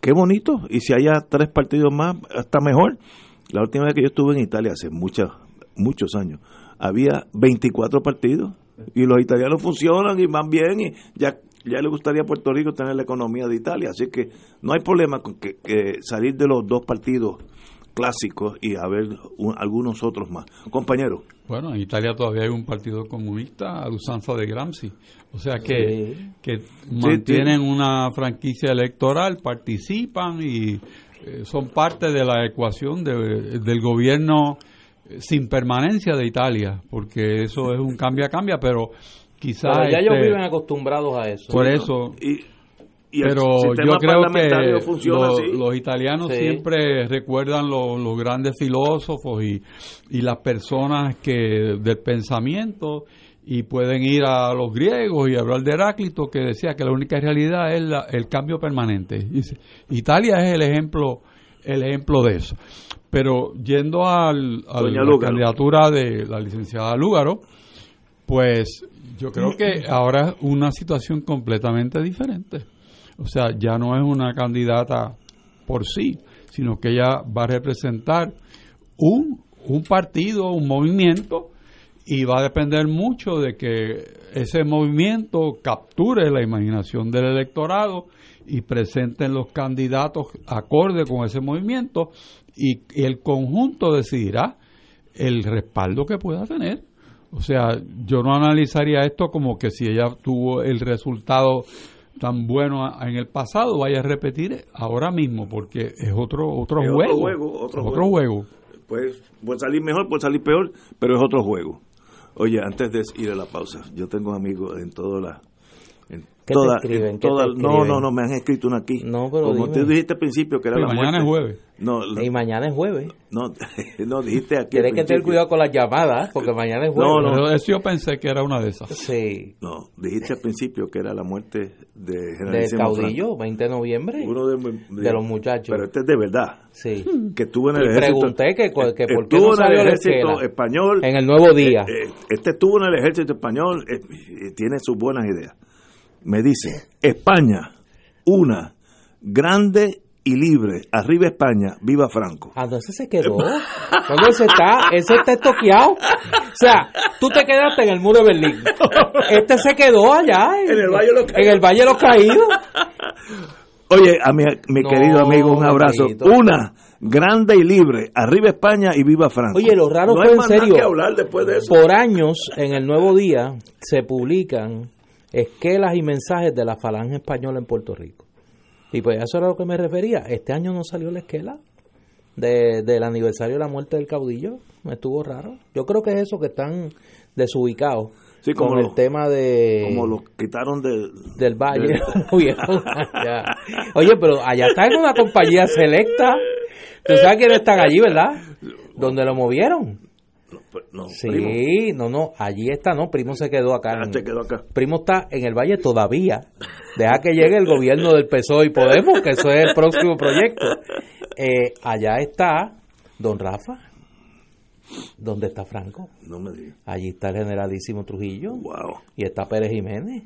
Qué bonito, y si haya tres partidos más, está mejor. La última vez que yo estuve en Italia, hace muchas, muchos años, había 24 partidos y los italianos funcionan y van bien y ya ya le gustaría a Puerto Rico tener la economía de Italia, así que no hay problema con que, que salir de los dos partidos clásicos y a ver algunos otros más. Compañero. Bueno, en Italia todavía hay un partido comunista a usanza de Gramsci. O sea que, sí. que mantienen sí, una franquicia electoral, participan y eh, son parte de la ecuación de, del gobierno sin permanencia de Italia, porque eso es un cambia-cambia, pero quizás... Pero ya este, ellos viven acostumbrados a eso. Por eso... Y, y pero yo creo que lo, los italianos sí. siempre recuerdan los, los grandes filósofos y, y, las personas que del pensamiento y pueden ir a los griegos y hablar de Heráclito que decía que la única realidad es la, el cambio permanente. Italia es el ejemplo el ejemplo de eso. Pero yendo al, a la candidatura de la licenciada Lúgaro, pues yo creo que ahora es una situación completamente diferente. O sea, ya no es una candidata por sí, sino que ella va a representar un, un partido, un movimiento, y va a depender mucho de que ese movimiento capture la imaginación del electorado y presenten los candidatos acorde con ese movimiento y, y el conjunto decidirá el respaldo que pueda tener. O sea, yo no analizaría esto como que si ella tuvo el resultado tan bueno en el pasado vaya a repetir ahora mismo porque es otro otro, es juego, otro juego otro, otro juego. juego. Pues puede salir mejor, puede salir peor, pero es otro juego. Oye, antes de ir a la pausa, yo tengo amigos en toda la en ¿Qué toda, te escriben? en ¿Qué toda te no, no, no, me han escrito una aquí. No, pero Como dime. tú dijiste al principio que era Sí, la mañana muerte. es jueves. No, Y mañana es jueves. no, no, dijiste aquí. Tienes que tener cuidado con las llamadas, porque mañana es jueves. No, no. Pero eso yo pensé que era una de esas. Sí. No, dijiste al principio que era la muerte de Del Generalísimo caudillo, 20 de noviembre. Uno de, De los muchachos. Pero este es de verdad. Sí. Que estuvo en el Y ejército. pregunté que, que por qué estuvo no en el ejército español. En el nuevo día. Eh, eh, este estuvo en el ejército español eh, y tiene sus buenas ideas. Me dice, España, una, grande y libre. Arriba España, viva Franco. Ah, entonces se quedó. ¿Dónde ese está? Ese está estoqueado. O sea, tú te quedaste en el muro de Berlín. Este se quedó allá. En el Valle de los Caídos. En el Valle de los Caídos. Oye, a mi, mi No, querido amigo, un abrazo. Una, grande y libre. Arriba España y viva Franco. Oye, lo raro no fue hay en serio. que hablar después de eso. Por años, en el Nuevo Día, se publican esquelas y mensajes de la falange española en Puerto Rico. Y pues eso era a lo que me refería. Este año no salió la esquela de, del aniversario de la muerte del caudillo. Me estuvo raro. Yo creo que es eso que están desubicados Sí, como con lo- el tema de Como lo quitaron de, del valle. de-. Oye, pero allá está en una compañía selecta. Tú sabes quiénes están allí, ¿verdad? Donde lo movieron. No, no, Sí, primo, no, no, allí está, no, Primo se quedó acá. ya en- te quedó acá. Primo está en el Valle todavía. Deja que llegue el gobierno del PSOE y Podemos, que eso es el próximo proyecto. Eh, allá está Don Rafa. ¿Dónde está Franco? No me digas. Allí está el generalísimo Trujillo. Wow. Y está Pérez Jiménez.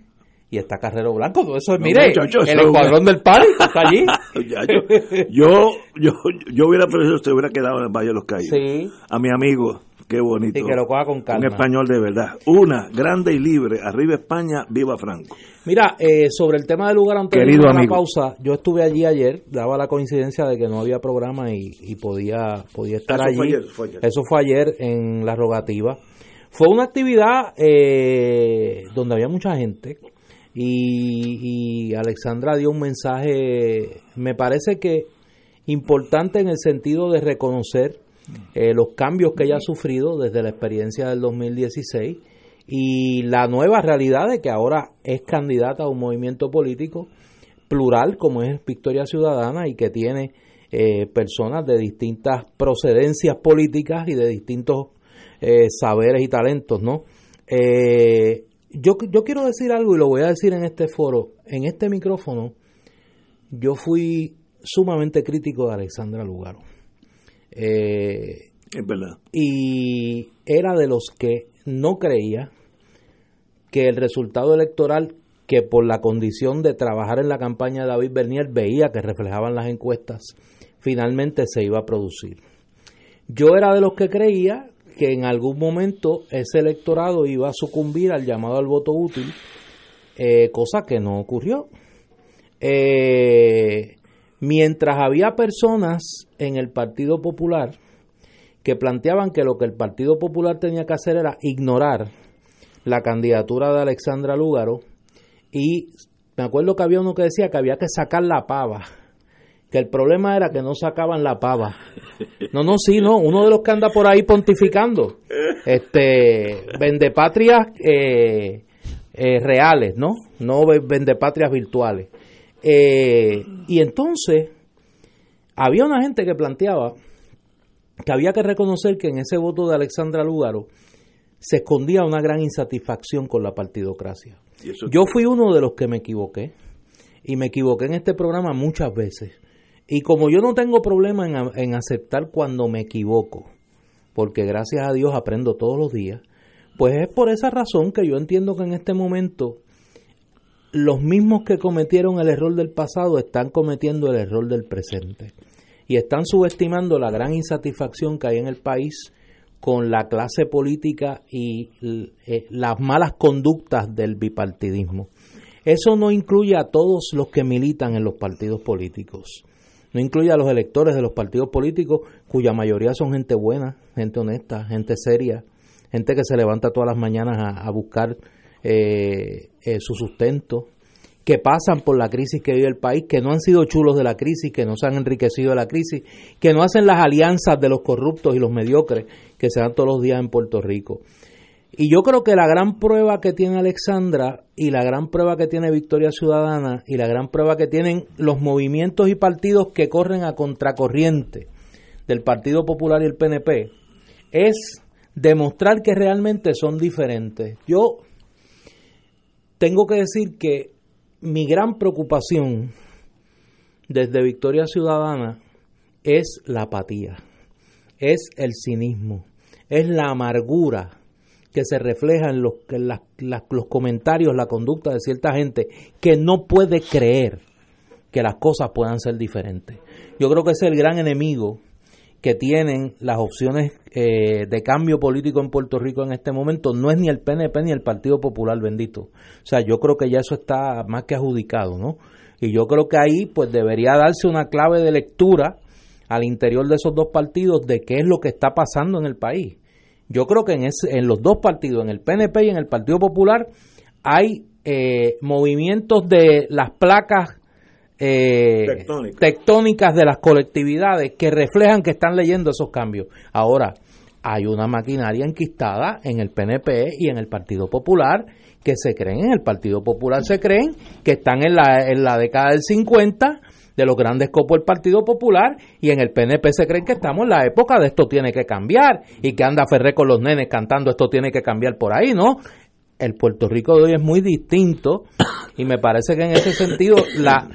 Y está Carrero Blanco. Todo eso es, No, mire, muchacho, el escuadrón del PAN está allí. Yo, yo, yo, yo hubiera preferido que se hubiera quedado en el Valle de los Caídos. Sí. A mi amigo, Qué bonito. Y que lo coja con calma. Un español de verdad. Una, grande y libre. Arriba España, viva Franco. Mira, eh, sobre el tema del lugar anterior Querido de la amigo. pausa, yo estuve allí ayer, daba la coincidencia de que no había programa y, y podía, podía estar Eso allí. fue ayer, fue ayer. Eso fue ayer en la rogativa. Fue una actividad eh, donde había mucha gente y, y Alexandra dio un mensaje, me parece que importante en el sentido de reconocer eh, los cambios que ella ha sufrido desde la experiencia del 2016 y la nueva realidad de que ahora es candidata a un movimiento político plural como es Victoria Ciudadana y que tiene eh, personas de distintas procedencias políticas y de distintos eh, saberes y talentos, ¿no? Eh, yo, yo quiero decir algo y lo voy a decir en este foro, en este micrófono, yo fui sumamente crítico de Alexandra Lugaro. Eh, Es verdad. y era de los que no creía que el resultado electoral que por la condición de trabajar en la campaña de David Bernier veía que reflejaban las encuestas, finalmente se iba a producir. Yo era de los que creía que en algún momento ese electorado iba a sucumbir al llamado al voto útil, eh, cosa que no ocurrió. Eh, mientras había personas en el Partido Popular que planteaban que lo que el Partido Popular tenía que hacer era ignorar la candidatura de Alexandra Lúgaro y me acuerdo que había uno que decía que había que sacar la pava, que el problema era que no sacaban la pava. No, no, sí, no, uno de los que anda por ahí pontificando, este, vendepatrias eh, eh, reales, ¿no? No ve- vendepatrias virtuales. Eh, y entonces, había una gente que planteaba que había que reconocer que en ese voto de Alexandra Lúgaro se escondía una gran insatisfacción con la partidocracia. Yo fui uno de los que me equivoqué y me equivoqué en este programa muchas veces. Y como yo no tengo problema en, en aceptar cuando me equivoco, porque gracias a Dios aprendo todos los días, pues es por esa razón que yo entiendo que en este momento los mismos que cometieron el error del pasado están cometiendo el error del presente y están subestimando la gran insatisfacción que hay en el país con la clase política y eh, las malas conductas del bipartidismo. Eso no incluye a todos los que militan en los partidos políticos. No incluye a los electores de los partidos políticos, cuya mayoría son gente buena, gente honesta, gente seria, gente que se levanta todas las mañanas a buscar eh, eh, su sustento, que pasan por la crisis que vive el país, que no han sido chulos de la crisis, que no se han enriquecido de la crisis, que no hacen las alianzas de los corruptos y los mediocres que se dan todos los días en Puerto Rico. Y yo creo que la gran prueba que tiene Alexandra y la gran prueba que tiene Victoria Ciudadana y la gran prueba que tienen los movimientos y partidos que corren a contracorriente del Partido Popular y el PNP es demostrar que realmente son diferentes. Yo tengo que decir que mi gran preocupación desde Victoria Ciudadana es la apatía, es el cinismo, es la amargura que se refleja en los, los comentarios, la conducta de cierta gente que no puede creer que las cosas puedan ser diferentes. Yo creo que es el gran enemigo que tienen las opciones eh, de cambio político en Puerto Rico en este momento no es ni el PNP ni el Partido Popular, bendito. O sea, yo creo que ya eso está más que adjudicado, ¿no? Y yo creo que ahí pues debería darse una clave de lectura al interior de esos dos partidos de qué es lo que está pasando en el país. Yo creo que en, ese- en los dos partidos, en el PNP y en el Partido Popular, hay eh, movimientos de las placas eh, Tectónicas. tectónicas de las colectividades que reflejan que están leyendo esos cambios. Ahora, hay una maquinaria enquistada en el PNP y en el Partido Popular que se creen, en el Partido Popular se creen que están en la, en la década del 50 de los grandes copos del Partido Popular y en el PNP se creen que estamos en la época de esto tiene que cambiar y que anda Ferré con los nenes cantando esto tiene que cambiar por ahí, ¿no? El Puerto Rico de hoy es muy distinto y me parece que en ese sentido la,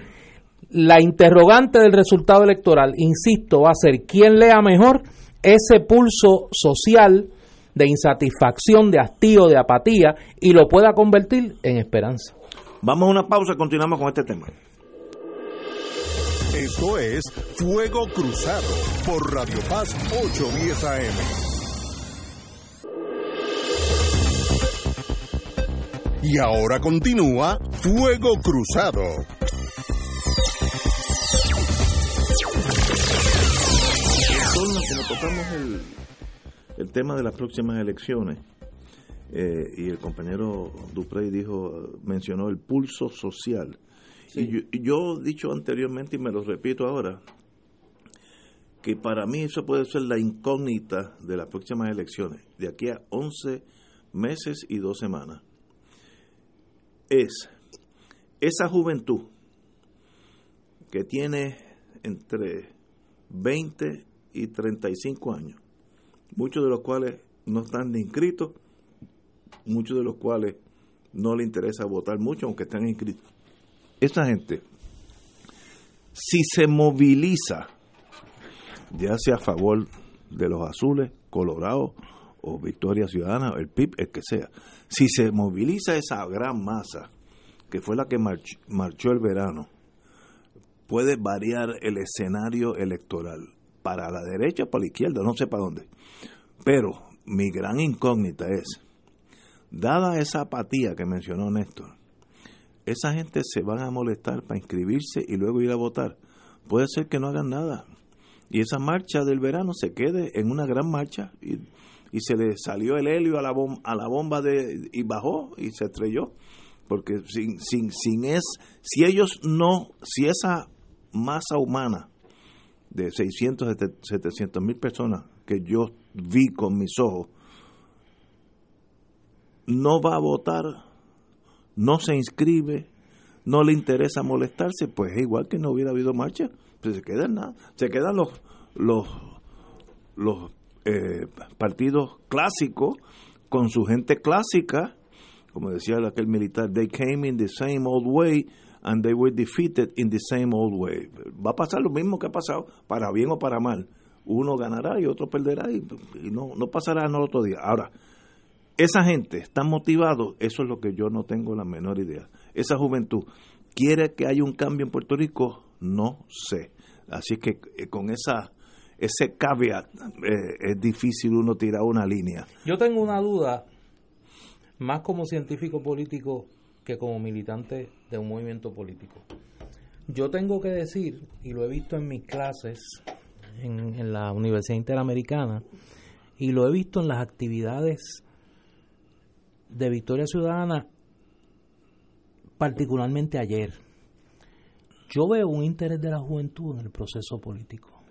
la interrogante del resultado electoral, insisto, va a ser quién lea mejor ese pulso social de insatisfacción, de hastío, de apatía y lo pueda convertir en esperanza. Vamos a una pausa y continuamos con este tema. Esto es Fuego Cruzado por Radio Paz 810 AM. Y ahora continúa Fuego Cruzado. Como tocamos el, el tema de las próximas elecciones, eh, y el compañero Duprey dijo, mencionó el pulso social. Y, yo, y yo he dicho anteriormente y me lo repito ahora, que para mí eso puede ser la incógnita de las próximas elecciones, de aquí a 11 meses y dos semanas, es esa juventud que tiene entre 20 y 35 años, muchos de los cuales no están inscritos, muchos de los cuales no le interesa votar mucho, aunque estén inscritos. Esa gente, si se moviliza, ya sea a favor de los azules, Colorado o Victoria Ciudadana, el PIB, el que sea, si se moviliza esa gran masa, que fue la que marchó el verano, puede variar el escenario electoral para la derecha o para la izquierda, no sé para dónde. Pero mi gran incógnita es, dada esa apatía que mencionó Néstor, esa gente se van a molestar para inscribirse y luego ir a votar. Puede ser que no hagan nada. Y esa marcha del verano se quede en una gran marcha y, y se le salió el helio a la, bom, a la bomba de, y bajó y se estrelló. Porque sin, sin, sin es, si ellos no, si esa masa humana de 600, 700 mil personas que yo vi con mis ojos, no va a votar, no se inscribe, no le interesa molestarse, pues es igual que no hubiera habido marcha, pues se quedan nada, se quedan los los los eh, partidos clásicos con su gente clásica, como decía aquel militar, they came in the same old way and they were defeated in the same old way. Va a pasar lo mismo que ha pasado, para bien o para mal. Uno ganará y otro perderá y, no, no pasará no otro día. Ahora, esa gente está motivado, eso es lo que yo no tengo la menor idea. Esa juventud quiere que haya un cambio en Puerto Rico, no sé. Así que eh, con esa ese caveat eh, es difícil uno tirar una línea. Yo tengo una duda, más como científico político que como militante de un movimiento político. Yo tengo que decir, y lo he visto en mis clases en, la Universidad Interamericana, y lo he visto en las actividades de Victoria Ciudadana, particularmente ayer. Yo veo un interés de la juventud en el proceso político.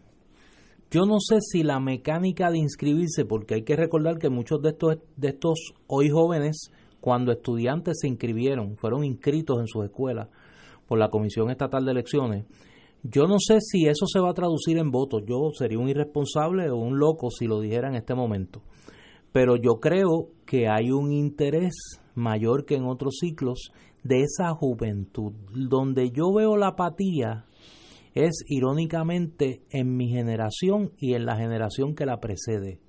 Yo no sé si la mecánica de inscribirse, porque hay que recordar que muchos de estos, de estos hoy jóvenes, cuando estudiantes se inscribieron, fueron inscritos en sus escuelas por la Comisión Estatal de Elecciones, yo no sé si eso se va a traducir en votos. Yo sería un irresponsable o un loco si lo dijera en este momento. Pero yo creo que hay un interés mayor que en otros ciclos de esa juventud. Donde yo veo la apatía es irónicamente en mi generación y en la generación que la precede.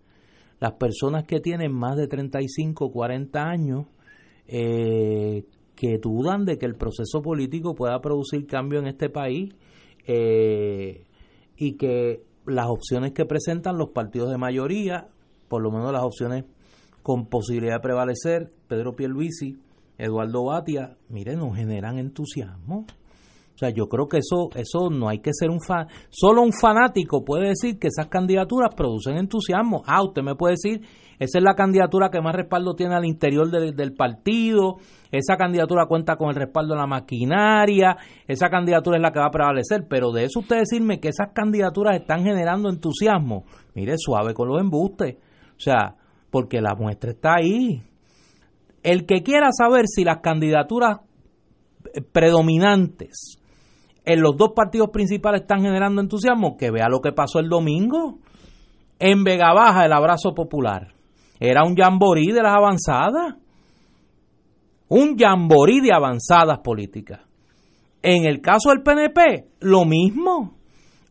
Las personas que tienen más de 35, 40 años, eh, que dudan de que el proceso político pueda producir cambio en este país eh, y que las opciones que presentan los partidos de mayoría, por lo menos las opciones con posibilidad de prevalecer, Pedro Pierluisi, Eduardo Batia, miren, nos generan entusiasmo. O sea, yo creo que eso, eso no hay que ser un fan. Solo un fanático puede decir que esas candidaturas producen entusiasmo. Ah, usted me puede decir, esa es la candidatura que más respaldo tiene al interior del, del partido, esa candidatura cuenta con el respaldo de la maquinaria, esa candidatura es la que va a prevalecer, pero de eso usted decirme que esas candidaturas están generando entusiasmo, mire, suave con los embustes. O sea, porque la muestra está ahí. El que quiera saber si las candidaturas predominantes en los dos partidos principales están generando entusiasmo, que vea lo que pasó el domingo. En Vega Baja, el abrazo popular. Era un jamborí de las avanzadas. Un jamborí de avanzadas políticas. En el caso del PNP, lo mismo.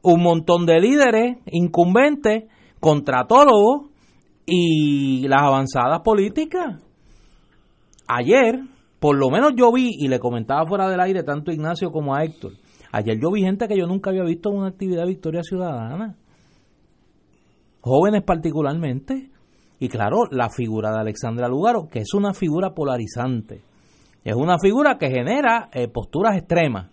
Un montón de líderes incumbentes, contratólogos y las avanzadas políticas. Ayer, por lo menos yo vi, y le comentaba fuera del aire tanto a Ignacio como a Héctor, ayer yo vi gente que yo nunca había visto en una actividad de Victoria Ciudadana. Jóvenes particularmente. Y claro, la figura de Alexandra Lugaro, que es una figura polarizante. Es una figura que genera eh, posturas extremas.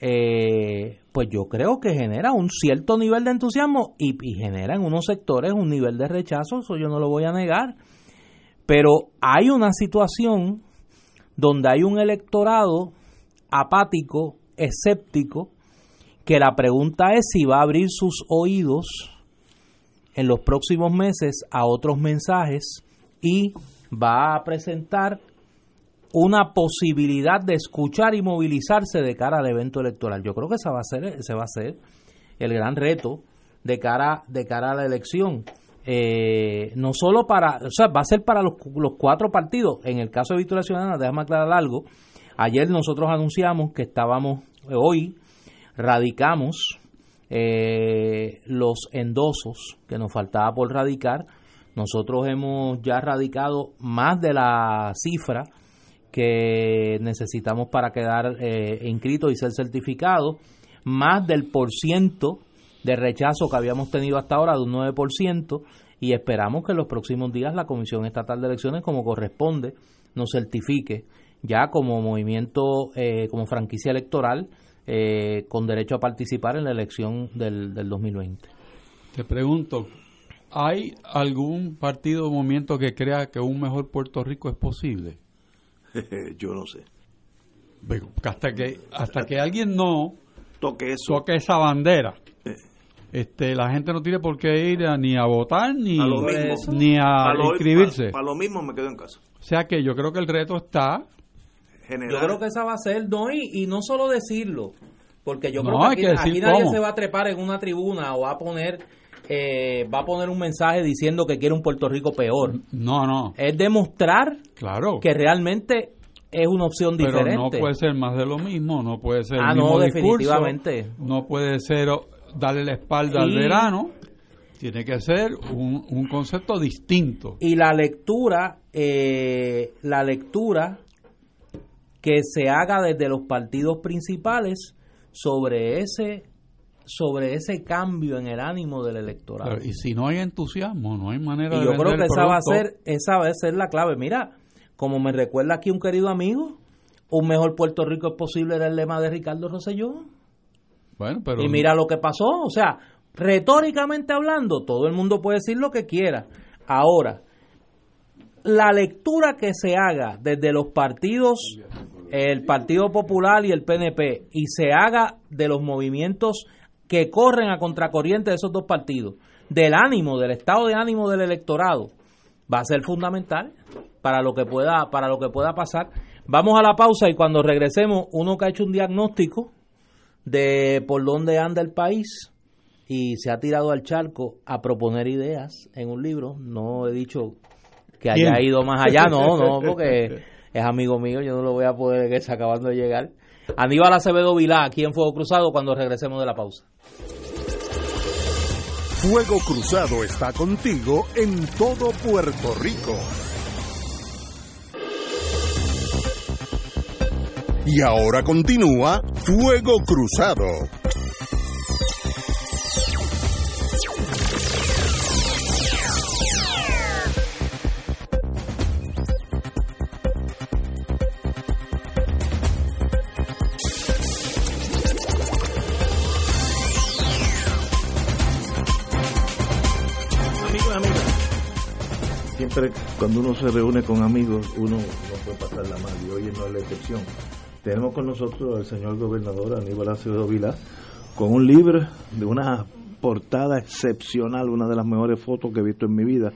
Eh, pues yo creo que genera un cierto nivel de entusiasmo y, y, genera en unos sectores un nivel de rechazo, eso yo no lo voy a negar. Pero hay una situación donde hay un electorado apático, escéptico, que la pregunta es si va a abrir sus oídos en los próximos meses a otros mensajes y va a presentar una posibilidad de escuchar y movilizarse de cara al evento electoral. Yo creo que ese va a ser, ese va a ser el gran reto de cara, de cara a la elección. Eh, no solo para, o sea, va a ser para los, los cuatro partidos. En el caso de Victoria Ciudadana, déjame aclarar algo. Ayer nosotros anunciamos que estábamos, hoy radicamos eh, los endosos que nos faltaba por radicar. Nosotros hemos ya radicado más de la cifra que necesitamos para quedar eh, inscritos y ser certificados, más del por ciento de rechazo que habíamos tenido hasta ahora, de un 9%, y esperamos que en los próximos días la Comisión Estatal de Elecciones, como corresponde, nos certifique ya como movimiento, eh, como franquicia electoral, eh, con derecho a participar en la elección del, del 2020. Te pregunto, ¿hay algún partido o movimiento que crea que un mejor Puerto Rico es posible? Yo no sé. Hasta que, hasta que alguien no toque, eso. toque esa bandera, este, la gente no tiene por qué ir a, ni a votar ni a, lo mismo. ni a lo- inscribirse. Para, para lo mismo me quedo en casa. O sea que yo creo que el reto está Generar, Yo creo que esa va a ser, no, y, y no solo decirlo, porque yo No, creo que aquí, nadie cómo. se va a trepar en una tribuna o va a poner eh, va a poner un mensaje diciendo que quiere un Puerto Rico peor. no, no, Es demostrar claro. que realmente es una opción pero diferente. no puede ser más de lo mismo, no puede ser Ah, el no, mismo discurso, definitivamente. no puede ser darle la espalda al verano, tiene que ser un, un concepto distinto. y la lectura eh, la lectura que se haga desde los partidos principales sobre ese sobre ese cambio en el ánimo del electorado. Claro, y si no hay entusiasmo, no hay manera y de yo creo que esa va a producto. ser esa va a ser la clave. Mira, como me recuerda aquí un querido amigo, un mejor Puerto Rico es posible era el lema de Ricardo Rosselló. Bueno, pero Y mira lo que pasó, o sea, retóricamente hablando, todo el mundo puede decir lo que quiera. Ahora, la lectura que se haga desde los partidos, el Partido Popular y el PNP, y se haga de los movimientos que corren a contracorriente de esos dos partidos, del ánimo, del estado de ánimo del electorado, va a ser fundamental para lo que pueda, para lo que pueda pasar. Vamos a la pausa y cuando regresemos, uno que ha hecho un diagnóstico de por dónde anda el país y se ha tirado al charco a proponer ideas en un libro. No he dicho que haya ido más allá, no, no, porque es amigo mío, yo no lo voy a poder que está acabando de llegar. Aníbal Acevedo Vilá, aquí en Fuego Cruzado, cuando regresemos de la pausa. Fuego Cruzado está contigo en todo Puerto Rico. Y ahora continúa Fuego Cruzado. Siempre cuando uno se reúne con amigos, uno no puede pasarla mal y hoy no es la excepción. Tenemos con nosotros al señor gobernador Aníbal Acevedo Vilá con un libro de una portada excepcional, una de las mejores fotos que he visto en mi vida.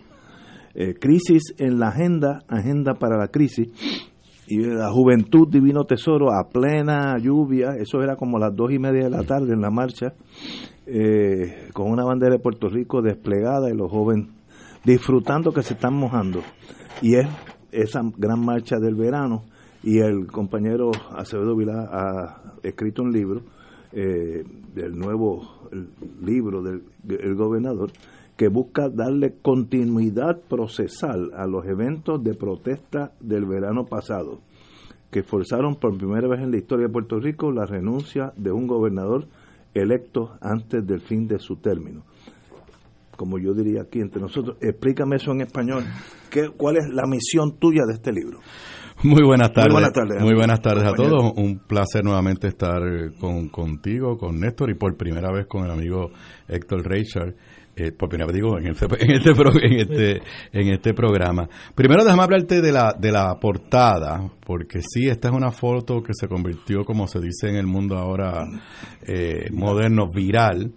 Eh, crisis en la agenda, agenda para la crisis. Y la juventud divino tesoro a plena lluvia, eso era como las dos y media de la tarde en la marcha, eh, con una bandera de Puerto Rico desplegada y los jóvenes disfrutando que se están mojando. Y es esa gran marcha del verano. Y el compañero Acevedo Vilá ha escrito un libro, eh, del nuevo el libro del el gobernador, que busca darle continuidad procesal a los eventos de protesta del verano pasado, que forzaron por primera vez en la historia de Puerto Rico la renuncia de un gobernador electo antes del fin de su término. Como yo diría aquí entre nosotros, explícame eso en español. ¿Qué, ¿Cuál es la misión tuya de este libro? Muy buenas tardes. Muy buenas tardes, a todos. Un placer nuevamente estar con, contigo, con Néstor y por primera vez con el amigo Héctor Richard. Eh, por primera vez digo en este, en este, en este, en este programa. Primero déjame hablarte de la, de la portada, porque sí, esta es una foto que se convirtió, como se dice en el mundo ahora eh, moderno, viral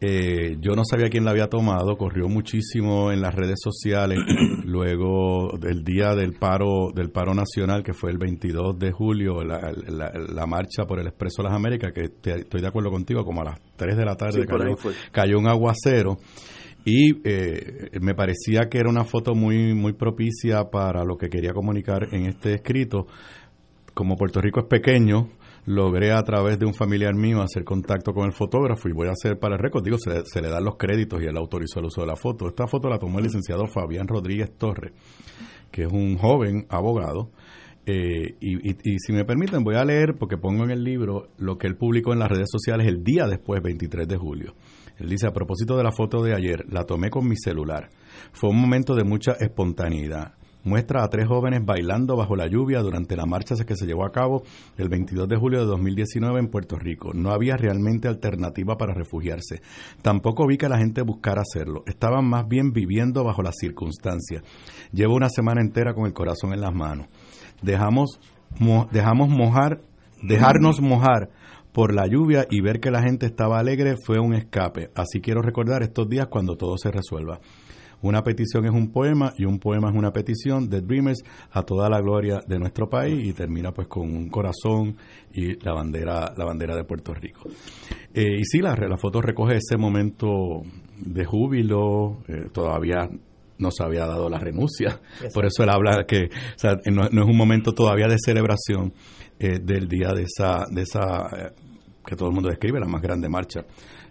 eh, yo no sabía quién la había tomado, corrió muchísimo en las redes sociales. Luego del día del paro del paro nacional que fue el 22 de julio, la, marcha por el Expreso de las Américas, que estoy de acuerdo contigo, como a las 3 de la tarde cayó, un aguacero. Y eh, me parecía que era una foto muy muy propicia para lo que quería comunicar en este escrito. Como Puerto Rico es pequeño, logré a través de un familiar mío hacer contacto con el fotógrafo y voy a hacer para el récord, digo, se, le dan los créditos y él autorizó el uso de la foto. Esta foto la tomó el licenciado Fabián Rodríguez Torres, que es un joven abogado. Eh, y, y, si me permiten, voy a leer, porque pongo en el libro lo que él publicó en las redes sociales el día después, 23 de julio. Él dice, a propósito de la foto de ayer, la tomé con mi celular. Fue un momento de mucha espontaneidad muestra a tres jóvenes bailando bajo la lluvia durante la marcha que se llevó a cabo el 22 de julio de 2019 en Puerto Rico. No había realmente alternativa para refugiarse. Tampoco vi que la gente buscara hacerlo. Estaban más bien viviendo bajo las circunstancias. Llevo una semana entera con el corazón en las manos. Dejamos, dejamos mojar, dejarnos mojar por la lluvia y ver que la gente estaba alegre fue un escape. Así quiero recordar estos días cuando todo se resuelva. Una petición es un poema y un poema es una petición de Dreamers a toda la gloria de nuestro país y termina pues con un corazón y la bandera la bandera de Puerto Rico. Eh, y sí, la, la foto recoge ese momento de júbilo, eh, todavía no se había dado la renuncia, por eso él habla que o sea, no, es un momento todavía de celebración eh, del día de esa, de esa que todo el mundo describe, la más grande marcha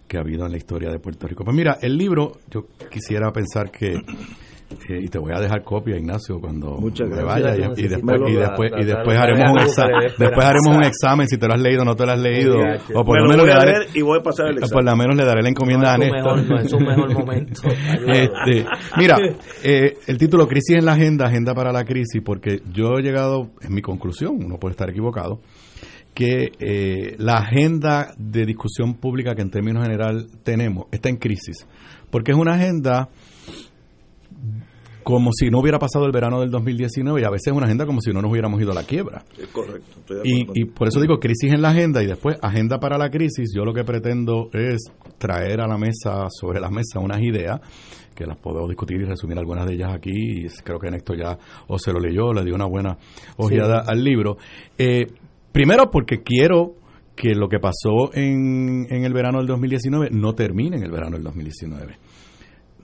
que ha habido en la historia de Puerto Rico. Pues mira, el libro, yo quisiera pensar que, eh, y te voy a dejar copia, Ignacio, cuando me vaya, y, después, y después, y después haremos un examen, después haremos un examen, si te lo has leído o no te lo has leído, o por lo menos le daré, y voy a pasar el examen. por lo menos le daré la encomienda a Néstor. no es un mejor momento. este, mira, eh, el título Crisis en la Agenda, Agenda para la Crisis, porque yo he llegado, en mi conclusión, uno puede estar equivocado, que eh, la agenda de discusión pública que en términos general tenemos está en crisis, porque es una agenda como si no hubiera pasado el verano del 2019 y a veces es una agenda como si no nos hubiéramos ido a la quiebra. Es correcto. y, y, por eso digo crisis en la agenda y después agenda para la crisis. Yo lo que pretendo es traer a la mesa, sobre la mesa, unas ideas que las puedo discutir y resumir algunas de ellas aquí. Y creo que Néstor ya o se lo leyó, le dio una buena ojeada al libro. Eh, Primero porque quiero que lo que pasó en, en el verano del 2019 no termine en el verano del 2019.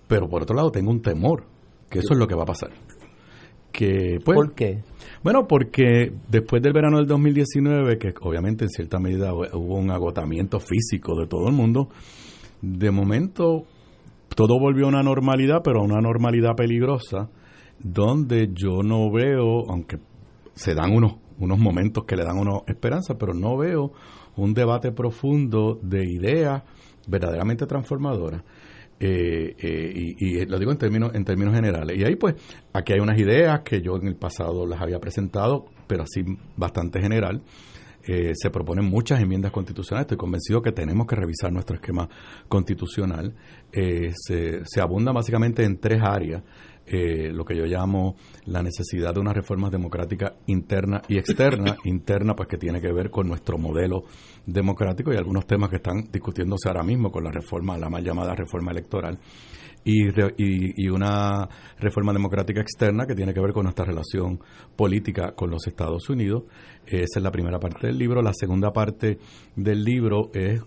Pero por otro lado tengo un temor, que eso es lo que va a pasar. Que, pues, ¿Por qué? Bueno, porque después del verano del 2019, que obviamente en cierta medida hubo un agotamiento físico de todo el mundo, de momento todo volvió a una normalidad, pero a una normalidad peligrosa, donde yo no veo, aunque se dan unos unos momentos que le dan una esperanza, pero no veo un debate profundo de ideas verdaderamente transformadoras. Eh, eh, y, lo digo en términos en términos generales. Y ahí pues aquí hay unas ideas que yo en el pasado las había presentado pero así bastante general. Eh, se proponen muchas enmiendas constitucionales. Estoy convencido que tenemos que revisar nuestro esquema constitucional. Se, se abunda básicamente en tres áreas eh, lo que yo llamo la necesidad de unas reformas democráticas interna y externa. interna, pues que tiene que ver con nuestro modelo democrático y algunos temas que están discutiéndose ahora mismo con la reforma, la mal llamada reforma electoral. Y, y, una reforma democrática externa que tiene que ver con nuestra relación política con los Estados Unidos. Esa es la primera parte del libro. La segunda parte del libro es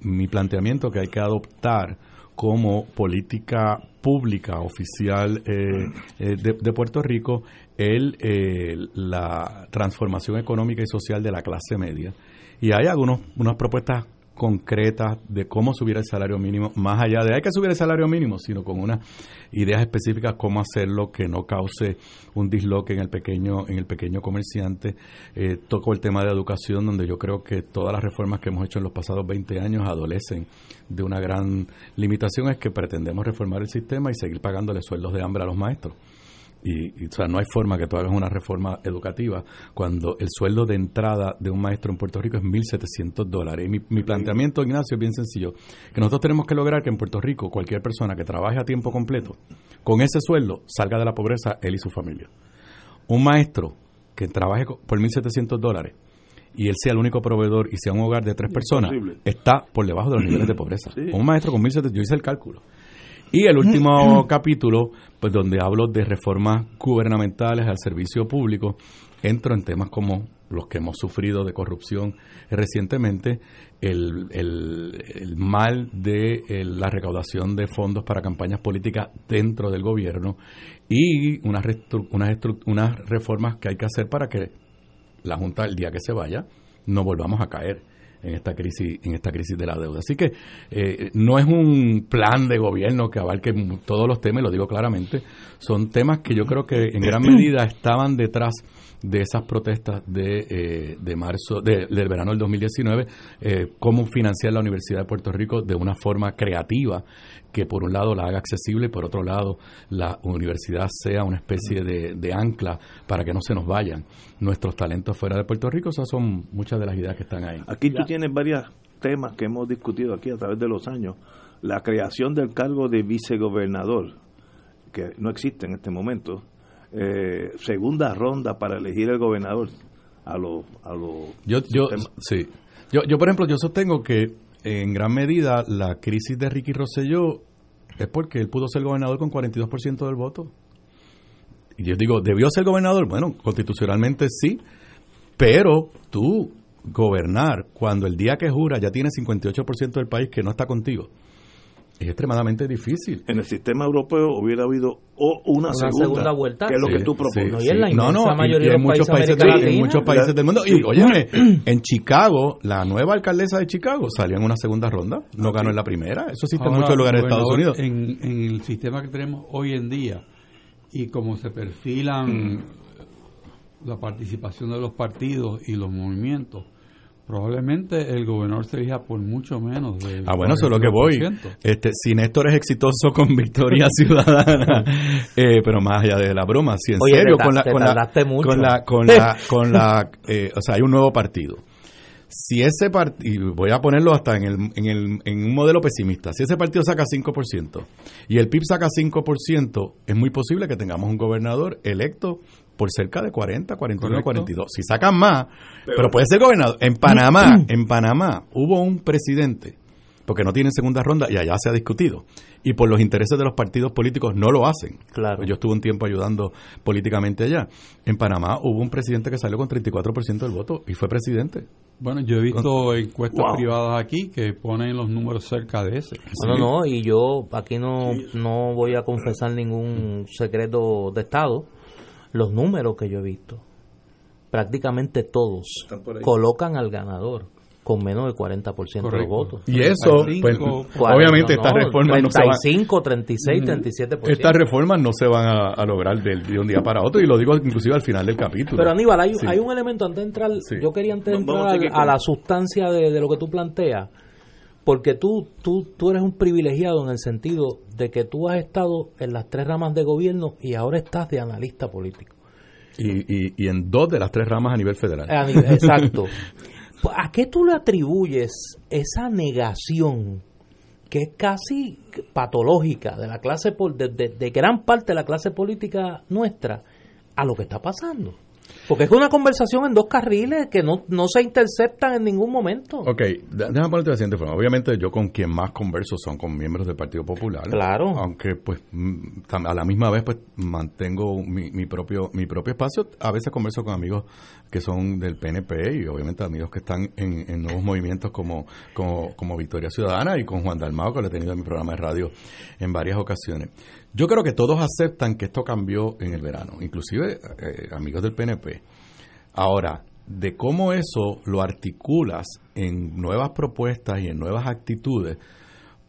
mi planteamiento que hay que adoptar como política pública oficial eh, eh, de, Puerto Rico el, eh, la transformación económica y social de la clase media. Y hay algunas unas propuestas concretas de cómo subir el salario mínimo, más allá de hay que subir el salario mínimo, sino con unas ideas específicas cómo hacerlo que no cause un disloque en el pequeño en el pequeño comerciante. Eh, toco el tema de educación, donde yo creo que todas las reformas que hemos hecho en los pasados 20 años adolecen de una gran limitación, es que pretendemos reformar el sistema y seguir pagándole sueldos de hambre a los maestros Y, o sea, no hay forma que tú hagas una reforma educativa cuando el sueldo de entrada de un maestro en Puerto Rico es 1.700 dólares. Y mi, mi planteamiento, Ignacio, es bien sencillo. Que nosotros tenemos que lograr que en Puerto Rico cualquier persona que trabaje a tiempo completo, con ese sueldo, salga de la pobreza él y su familia. Un maestro que trabaje por 1.700 dólares y él sea el único proveedor y sea un hogar de tres personas, está por debajo de los niveles de pobreza. Un maestro con 1.700, yo hice el cálculo. Y el último capítulo, pues donde hablo de reformas gubernamentales al servicio público, entro en temas como los que hemos sufrido de corrupción recientemente, el, el, mal de la recaudación de fondos para campañas políticas dentro del gobierno y unas, unas, unas reformas que hay que hacer para que la Junta, el día que se vaya, no volvamos a caer en esta crisis en esta crisis de la deuda. Así que eh, no es un plan de gobierno que abarque todos los temas, lo digo claramente, son temas que yo creo que en gran medida estaban detrás de esas protestas de, eh, de marzo, del verano del 2019, eh, cómo financiar la Universidad de Puerto Rico de una forma creativa que por un lado la haga accesible y por otro lado la universidad sea una especie de, de ancla para que no se nos vayan nuestros talentos fuera de Puerto Rico. Esas son muchas de las ideas que están ahí. Aquí tú tienes varios temas que hemos discutido aquí a través de los años. La creación del cargo de vicegobernador, que no existe en este momento. Eh, segunda ronda para elegir el gobernador a los a yo yo sí yo yo por ejemplo yo sostengo que en gran medida la crisis de Ricky Rosselló es porque él pudo ser gobernador con 42% del voto y yo digo, ¿debió ser gobernador? Bueno, constitucionalmente sí, pero tú gobernar cuando el día que jura ya tiene 58% del país que no está contigo. Es extremadamente difícil. En el sistema europeo hubiera habido una, segunda, vuelta, que es lo que tú propones. no, no, mayoría en, muchos países, en muchos países del mundo. Y óyeme, en Chicago, la nueva alcaldesa de Chicago salió en una segunda ronda, no ganó en la primera. Eso existe en muchos lugares de Estados Unidos. En, en el sistema que tenemos hoy en día, y como se perfilan la participación de los partidos y los movimientos, probablemente el gobernador se elija por mucho menos de ah bueno eso es lo que voy. este si Néstor es exitoso con Victoria Ciudadana eh, pero más allá de la broma si en serio con, la, con, la, con la con la con la eh, o sea hay un nuevo partido. Si ese partido, voy a ponerlo hasta en, el, en, el, en un modelo pesimista, si ese partido saca 5% y el PIB saca 5%, es muy posible que tengamos un gobernador electo por cerca de 40, 41, 42. Si sacan más, pero puede ser gobernador. En Panamá, en Panamá hubo un presidente porque no tienen segunda ronda y allá se ha discutido. Y por los intereses de los partidos políticos no lo hacen. Claro. Yo estuve un tiempo ayudando políticamente allá. En Panamá hubo un presidente que salió con 34% del voto y fue presidente. Bueno, yo he visto encuestas privadas aquí que ponen los números cerca de ese. No, no, y yo aquí no, no voy a confesar ningún secreto de Estado. Los números que yo he visto, prácticamente todos colocan al ganador con menos del 40% de votos. Y eso, pues, obviamente estas reformas no se van 36, 37%. Estas reformas no se van a, lograr de, un día para otro y lo digo inclusive al final del capítulo. Pero Aníbal, hay, hay un elemento antes de entrar, yo quería antes de entrar a, la sustancia de, lo que tú planteas, porque tú, tú, tú eres un privilegiado en el sentido de que tú has estado en las tres ramas de gobierno y ahora estás de analista político. Y, y, y en dos de las tres ramas a nivel federal. exacto. ¿A qué tú le atribuyes esa negación que es casi patológica de la clase de, de gran parte de la clase política nuestra a lo que está pasando? Porque es una conversación en dos carriles que no, no se interceptan en ningún momento. Ok, déjame ponerte de la siguiente forma. Obviamente yo con quien más converso son con miembros del Partido Popular. Claro. Aunque pues mm, a la misma vez pues mantengo mi, mi, propio mi propio espacio. A veces converso con amigos que son del PNP y obviamente amigos que están en, en nuevos movimientos como, como, como Victoria Ciudadana y con Juan Dalmao que lo he tenido en mi programa de radio en varias ocasiones. Yo creo que todos aceptan que esto cambió en el verano, inclusive eh, amigos del PNP. Ahora, de cómo eso lo articulas en nuevas propuestas y en nuevas actitudes,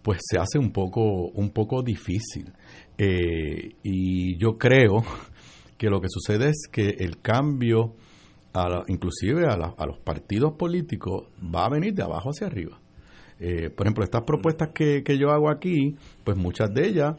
pues se hace un poco, un poco difícil. Eh, y yo creo que lo que sucede es que el cambio, a inclusive a, los partidos políticos, va a venir de abajo hacia arriba. Eh, por ejemplo, estas propuestas que, que yo hago aquí, pues muchas de ellas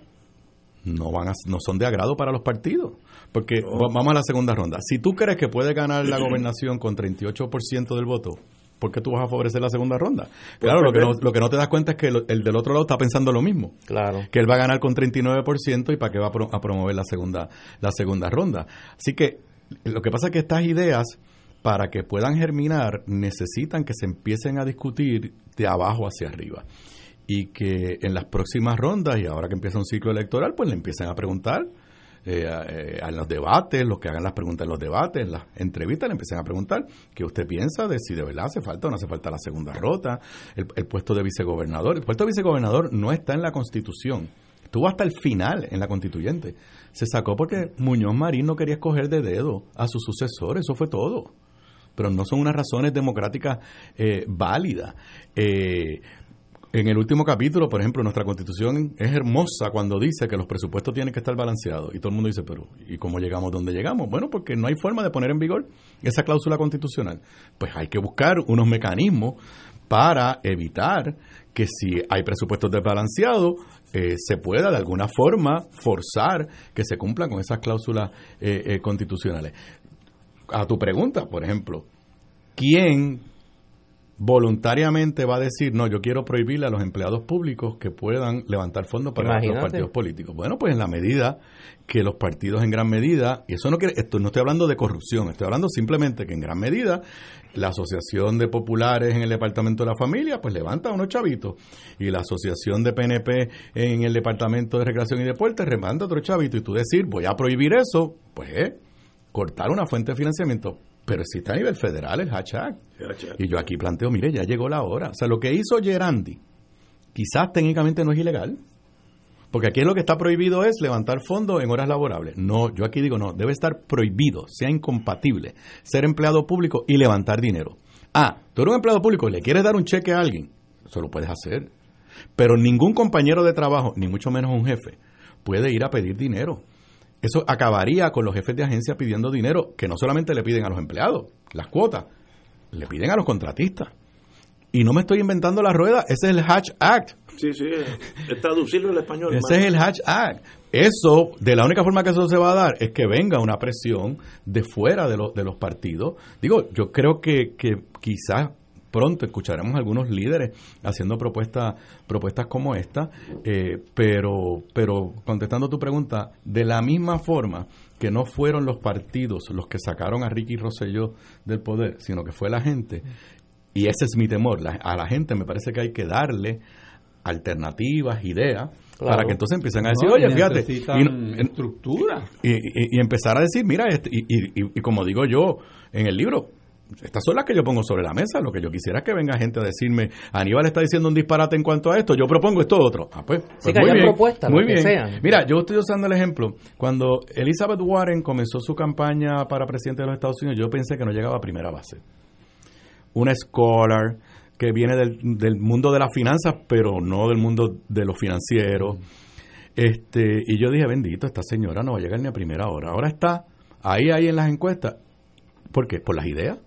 no van no son de agrado para los partidos. Porque vamos a la segunda ronda. Si tú crees que puedes ganar la gobernación con 38% del voto, ¿por qué tú vas a favorecer la segunda ronda? Pues claro, lo que, no, lo que no te das cuenta es que el, del otro lado está pensando lo mismo. Claro. Que él va a ganar con 39% y para qué va a, promover la segunda, la segunda ronda. Así que lo que pasa es que estas ideas, para que puedan germinar, necesitan que se empiecen a discutir de abajo hacia arriba y que en las próximas rondas y ahora que empieza un ciclo electoral, pues le empiecen a preguntar eh, eh, en los debates, los que hagan las preguntas en los debates, en las entrevistas, le empiecen a preguntar qué usted piensa de si de verdad hace falta o no hace falta la segunda rota, el, puesto de vicegobernador. El puesto de vicegobernador no está en la Constitución, estuvo hasta el final en la constituyente. Se sacó porque Muñoz Marín no quería escoger de dedo a su sucesor, eso fue todo pero no son unas razones democráticas eh, válidas. Eh, en el último capítulo, por ejemplo, nuestra constitución es hermosa cuando dice que los presupuestos tienen que estar balanceados. Y todo el mundo dice, pero ¿y cómo llegamos donde llegamos? Bueno, porque no hay forma de poner en vigor esa cláusula constitucional. Pues hay que buscar unos mecanismos para evitar que si hay presupuestos desbalanceados, eh, se pueda de alguna forma forzar que se cumplan con esas cláusulas eh, eh, constitucionales. A tu pregunta, por ejemplo, ¿quién voluntariamente va a decir, no, yo quiero prohibirle a los empleados públicos que puedan levantar fondos para los partidos políticos. Bueno, pues en la medida que los partidos en gran medida, y eso no quiere, esto no estoy hablando de corrupción, estoy hablando simplemente que en gran medida la Asociación de Populares en el Departamento de la Familia, pues levanta unos chavitos, y la Asociación de PNP en el Departamento de Recreación y Deportes levanta otro chavito, y tú decir, voy a prohibir eso, pues cortar una fuente de financiamiento pero existe a nivel federal el hashtag. Y yo aquí planteo, mire, ya llegó la hora. O sea, lo que hizo Gerandi, quizás técnicamente no es ilegal, porque aquí lo que está prohibido es levantar fondos en horas laborables. No, yo aquí digo no, debe estar prohibido, sea incompatible, ser empleado público y levantar dinero. Ah, tú eres un empleado público y le quieres dar un cheque a alguien, eso lo puedes hacer. Pero ningún compañero de trabajo, ni mucho menos un jefe, puede ir a pedir dinero. Eso acabaría con los jefes de agencia pidiendo dinero que no solamente le piden a los empleados, las cuotas, le piden a los contratistas. Y no me estoy inventando la rueda, ese es el Hatch Act. Sí, sí, es traducirlo al español. Ese es el Hatch Act. Eso, de la única forma que eso se va a dar es que venga una presión de fuera de, los de los partidos. Digo, yo creo que, que quizás pronto escucharemos algunos líderes haciendo propuestas propuestas como esta, eh, pero, pero contestando tu pregunta, de la misma forma que no fueron los partidos los que sacaron a Ricky Rosselló del poder, sino que fue la gente, y ese es mi temor, a la gente me parece que hay que darle alternativas, ideas, para que entonces empiecen a decir, oye, fíjate, y, estructura. Y, empezar a decir, mira, este, y, como digo yo en el libro, estas son las que yo pongo sobre la mesa. Lo que yo quisiera es que venga gente a decirme, Aníbal está diciendo un disparate en cuanto a esto, yo propongo esto otro. Ah, pues, pues muy bien, propuestas, muy bien. Mira, yo estoy usando el ejemplo. Cuando Elizabeth Warren comenzó su campaña para presidente de los Estados Unidos, yo pensé que no llegaba a primera base. Una scholar que viene del, del mundo de las finanzas, pero no del mundo de los financieros. Este, y yo dije, bendito, esta señora no va a llegar ni a primera hora. Ahora está ahí, ahí en las encuestas. ¿Por qué? Por las ideas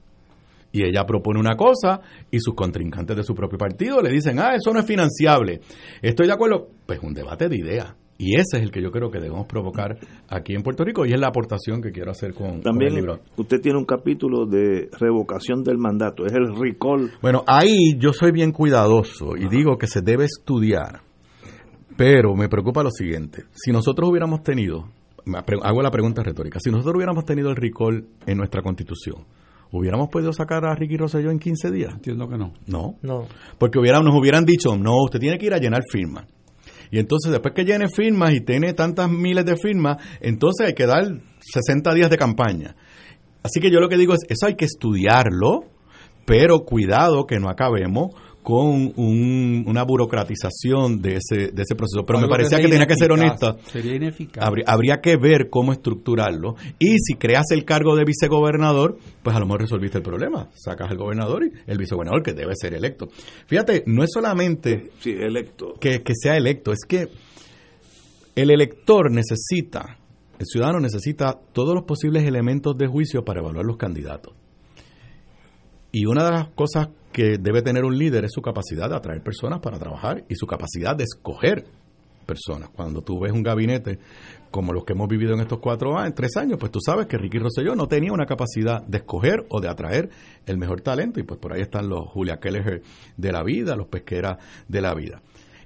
y ella propone una cosa y sus contrincantes de su propio partido le dicen, ah, eso no es financiable. Estoy de acuerdo, pues un debate de ideas. Y ese es el que yo creo que debemos provocar aquí en Puerto Rico y es la aportación que quiero hacer con, También el libro. Usted tiene un capítulo de revocación del mandato, es el recall. Bueno, ahí yo soy bien cuidadoso y digo que se debe estudiar, pero me preocupa lo siguiente, si nosotros hubiéramos tenido, hago la pregunta retórica, si nosotros hubiéramos tenido el recall en nuestra constitución, ¿Hubiéramos podido sacar a Ricky Rosselló en 15 días? Entiendo que no. No. No. Porque hubiera, nos hubieran dicho, no, usted tiene que ir a llenar firmas. Y entonces, después que llene firmas y tiene tantas miles de firmas, entonces hay que dar 60 días de campaña. Así que yo lo que digo es, eso hay que estudiarlo, pero cuidado que no acabemos con una burocratización de ese, de ese proceso. Pero me parecía que, tenía que ser honesta. Sería ineficaz. Habría, que ver cómo estructurarlo. Y si creas el cargo de vicegobernador, pues a lo mejor resolviste el problema. Sacas al gobernador y el vicegobernador que debe ser electo. Fíjate, no es solamente sí, electo. Que, que sea electo, es que el elector necesita, el ciudadano necesita todos los posibles elementos de juicio para evaluar los candidatos. Y una de las cosas que debe tener un líder es su capacidad de atraer personas para trabajar y su capacidad de escoger personas. Cuando tú ves un gabinete como los que hemos vivido en estos cuatro años, tres años, pues tú sabes que Ricky Rosselló no tenía una capacidad de escoger o de atraer el mejor talento y pues por ahí están los Julia Keller de la vida, los pesqueras de la vida.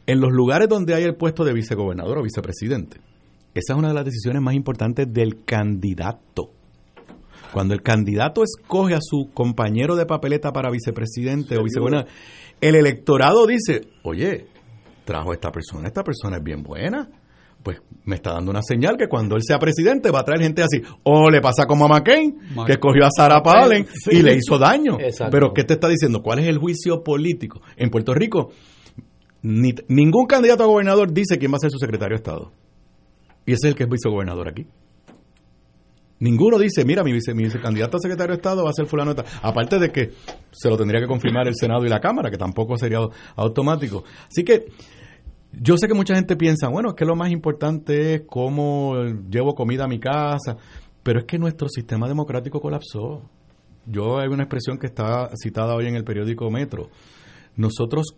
En los lugares donde hay el puesto de vicegobernador o vicepresidente, esa es una de las decisiones más importantes del candidato. Cuando el candidato escoge a su compañero de papeleta para vicepresidente o vicegobernador, el electorado dice, oye, trajo a esta persona, esta persona es bien buena, pues me está dando una señal que cuando él sea presidente va a traer gente así. O le pasa como a McCain, que escogió a Sarah Palin y le hizo daño. Pero ¿qué te está diciendo? ¿Cuál es el juicio político? En Puerto Rico, ningún candidato a gobernador dice quién va a ser su secretario de Estado. Y ese es el que es vicegobernador aquí. Ninguno dice, mira, mi, vice, mi vicecandidato a secretario de Estado va a ser fulano Aparte de que se lo tendría que confirmar el Senado y la Cámara, que tampoco sería automático. Así que yo sé que mucha gente piensa, bueno, es que lo más importante es cómo llevo comida a mi casa, pero es que nuestro sistema democrático colapsó. Yo hay una expresión que está citada hoy en el periódico Metro. Nosotros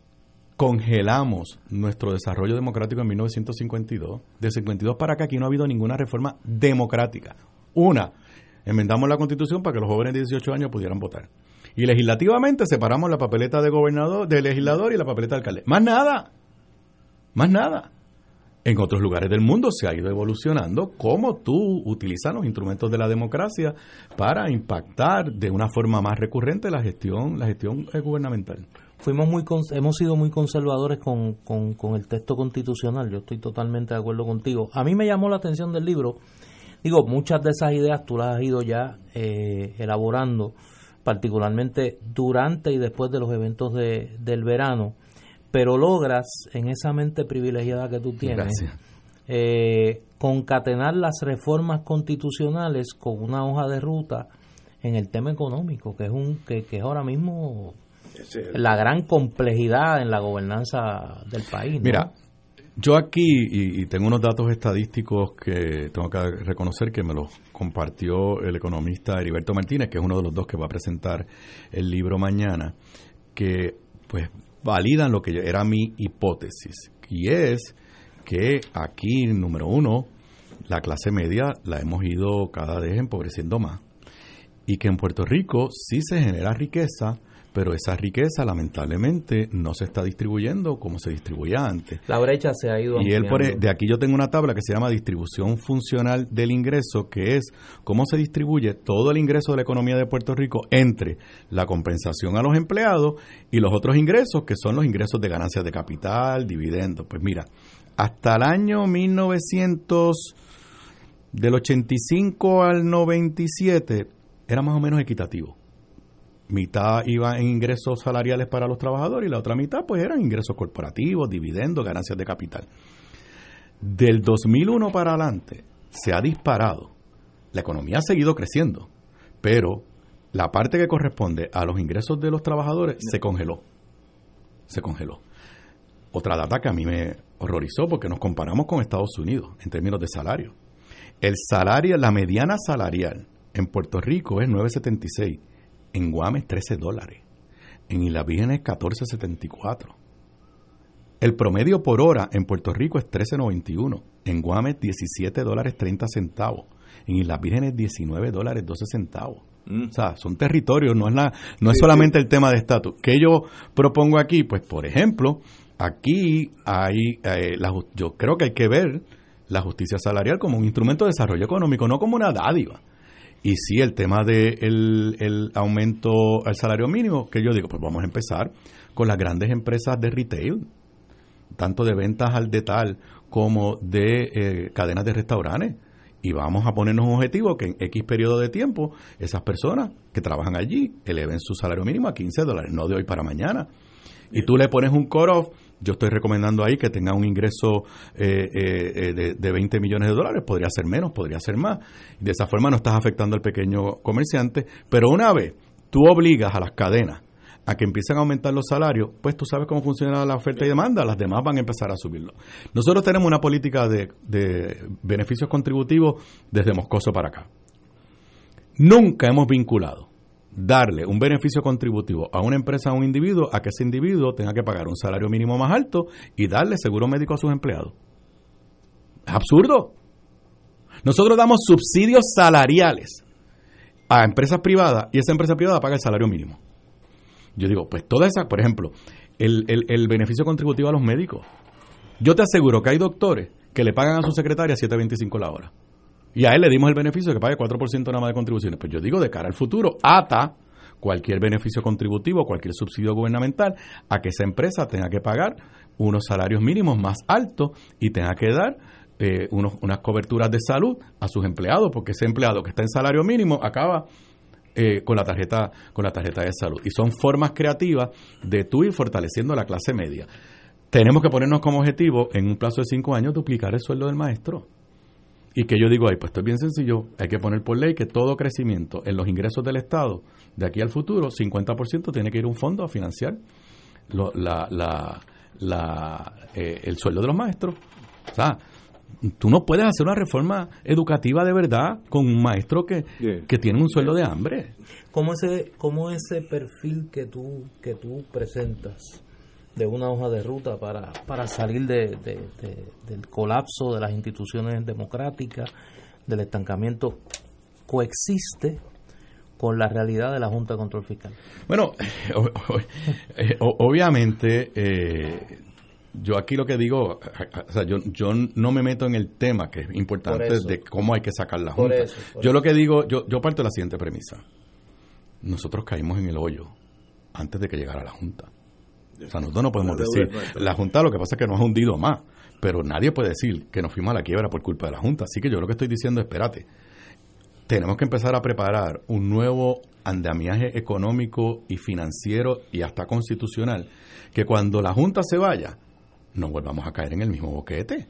congelamos nuestro desarrollo democrático en 1952. De 52 para acá aquí no ha habido ninguna reforma democrática. Una, enmendamos la constitución para que los jóvenes de 18 años pudieran votar. Y legislativamente separamos la papeleta de gobernador, de legislador y la papeleta de alcalde. Más nada. Más nada. En otros lugares del mundo se ha ido evolucionando cómo tú utilizas los instrumentos de la democracia para impactar de una forma más recurrente la gestión, la gestión gubernamental. Fuimos muy, hemos sido muy conservadores con, con el texto constitucional. Yo estoy totalmente de acuerdo contigo. A mí me llamó la atención del libro. Digo, muchas de esas ideas tú las has ido ya eh, elaborando, particularmente durante y después de los eventos de, del verano pero logras en esa mente privilegiada que tú tienes eh, concatenar las reformas constitucionales con una hoja de ruta en el tema económico, que es un que, es ahora mismo la gran complejidad en la gobernanza del país. Mira, yo aquí, y, tengo unos datos estadísticos que tengo que reconocer que me los compartió el economista Heriberto Martínez, que es uno de los dos que va a presentar el libro mañana, que pues validan lo que era mi hipótesis. Y es que aquí, número uno, la clase media la hemos ido cada vez empobreciendo más. Y que en Puerto Rico sí se genera riqueza, pero esa riqueza lamentablemente no se está distribuyendo como se distribuía antes. La brecha se ha ido. Y él por, de aquí yo tengo una tabla que se llama distribución funcional del ingreso, que es cómo se distribuye todo el ingreso de la economía de Puerto Rico entre la compensación a los empleados y los otros ingresos, que son los ingresos de ganancias de capital, dividendos. Pues mira, hasta el año 1900, del 85 al 97, era más o menos equitativo mitad iba en ingresos salariales para los trabajadores y la otra mitad pues eran ingresos corporativos, dividendos, ganancias de capital. Del 2001 para adelante se ha disparado. La economía ha seguido creciendo, pero la parte que corresponde a los ingresos de los trabajadores se congeló. Se congeló. Otra data que a mí me horrorizó porque nos comparamos con Estados Unidos en términos de salario. El salario, la mediana salarial en Puerto Rico es 976 en Guames 13 dólares. En Islas Vírgenes 14.74. El promedio por hora en Puerto Rico es 13.91. En Guames 17 dólares 30 centavos. En Islas Vírgenes 19 dólares 12 centavos. Mm. O sea, son territorios, no es, la, no es solamente el tema de estatus. ¿Qué yo propongo aquí? Pues, por ejemplo, aquí hay, eh, la, yo creo que hay que ver la justicia salarial como un instrumento de desarrollo económico, no como una dádiva. Y sí, el tema del de el aumento al salario mínimo, que yo digo, pues vamos a empezar con las grandes empresas de retail, tanto de ventas al detal como de eh, cadenas de restaurantes. Y vamos a ponernos un objetivo que en X periodo de tiempo esas personas que trabajan allí eleven su salario mínimo a 15 dólares, no de hoy para mañana. Y tú le pones un cut-off yo estoy recomendando ahí que tenga un ingreso eh, eh, eh, de, de, 20 millones de dólares, podría ser menos, podría ser más. De esa forma no estás afectando al pequeño comerciante, pero una vez tú obligas a las cadenas a que empiecen a aumentar los salarios, pues tú sabes cómo funciona la oferta y demanda, las demás van a empezar a subirlo. Nosotros tenemos una política de, de beneficios contributivos desde Moscoso para acá. Nunca hemos vinculado darle un beneficio contributivo a una empresa, a un individuo, a que ese individuo tenga que pagar un salario mínimo más alto y darle seguro médico a sus empleados. Es absurdo. Nosotros damos subsidios salariales a empresas privadas y esa empresa privada paga el salario mínimo. Yo digo, pues toda esa, por ejemplo, el, el, beneficio contributivo a los médicos. Yo te aseguro que hay doctores que le pagan a su secretaria 7.25 la hora. Y a él le dimos el beneficio de que pague 4% nada más de contribuciones. Pues yo digo, de cara al futuro, ata cualquier beneficio contributivo, cualquier subsidio gubernamental, a que esa empresa tenga que pagar unos salarios mínimos más altos y tenga que dar eh, unos, unas coberturas de salud a sus empleados, porque ese empleado que está en salario mínimo acaba eh, con la tarjeta con la tarjeta de salud. Y son formas creativas de tú ir fortaleciendo la clase media. Tenemos que ponernos como objetivo en un plazo de cinco años duplicar el sueldo del maestro. Y que yo digo, ahí, pues esto es bien sencillo, hay que poner por ley que todo crecimiento en los ingresos del Estado de aquí al futuro, 50% tiene que ir a un fondo a financiar la, la, la, eh, el sueldo de los maestros. O sea, tú no puedes hacer una reforma educativa de verdad con un maestro que, que tiene un sueldo de hambre. ¿Cómo ese, cómo ese perfil que tú, que tú presentas de una hoja de ruta para, para salir de, del colapso de las instituciones democráticas, del estancamiento, coexiste con la realidad de la Junta de Control Fiscal? Bueno, obviamente eh, yo aquí lo que digo, o sea, yo, yo no me meto en el tema que es importante de cómo hay que sacar la Junta. yo lo que digo, yo, yo parto de la siguiente premisa. Nosotros caímos en el hoyo antes de que llegara la Junta. O sea, nosotros no podemos decir, la Junta lo que pasa es que nos ha hundido más, pero nadie puede decir que nos fuimos a la quiebra por culpa de la Junta. Así que yo lo que estoy diciendo es, espérate, tenemos que empezar a preparar un nuevo andamiaje económico y financiero y hasta constitucional, que cuando la Junta se vaya, no volvamos a caer en el mismo boquete.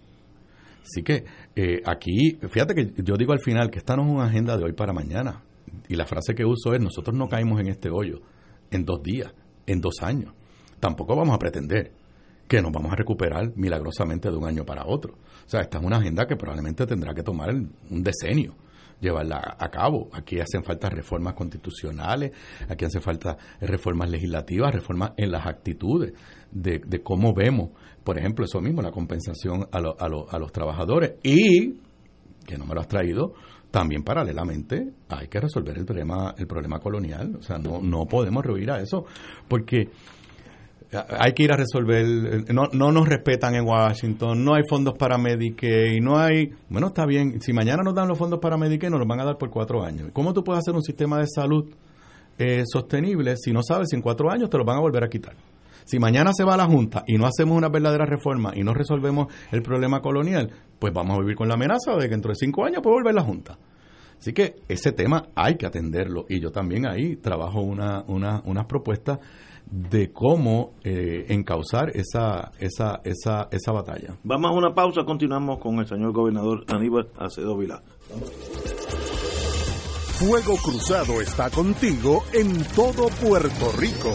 Así que eh, aquí, fíjate que yo digo al final que esta no es una agenda de hoy para mañana. Y la frase que uso es, nosotros no caímos en este hoyo en dos días, en dos años. Tampoco vamos a pretender que nos vamos a recuperar milagrosamente de un año para otro. O sea, esta es una agenda que probablemente tendrá que tomar un decenio llevarla a cabo. Aquí hacen falta reformas constitucionales, aquí hacen falta reformas legislativas, reformas en las actitudes de, de cómo vemos, por ejemplo, eso mismo, la compensación a, a, los trabajadores y, que no me lo has traído, también paralelamente hay que resolver el problema, el problema colonial. O sea, no, no podemos rehuir a eso, porque hay que ir a resolver, no, no nos respetan en Washington, no hay fondos para Medicaid, no hay, bueno, está bien, si mañana nos dan los fondos para Medicaid, nos los van a dar por cuatro años. ¿Cómo tú puedes hacer un sistema de salud eh, sostenible si no sabes si en cuatro años te lo van a volver a quitar? Si mañana se va a la Junta y no hacemos una verdadera reforma y no resolvemos el problema colonial, pues vamos a vivir con la amenaza de que dentro de cinco años puede volver la Junta. Así que ese tema hay que atenderlo y yo también ahí trabajo una, una, unas propuestas de cómo eh, encauzar esa, esa, esa, esa batalla. Vamos a una pausa, continuamos con el señor gobernador Aníbal Acedo Vilá. Fuego Cruzado está contigo en todo Puerto Rico.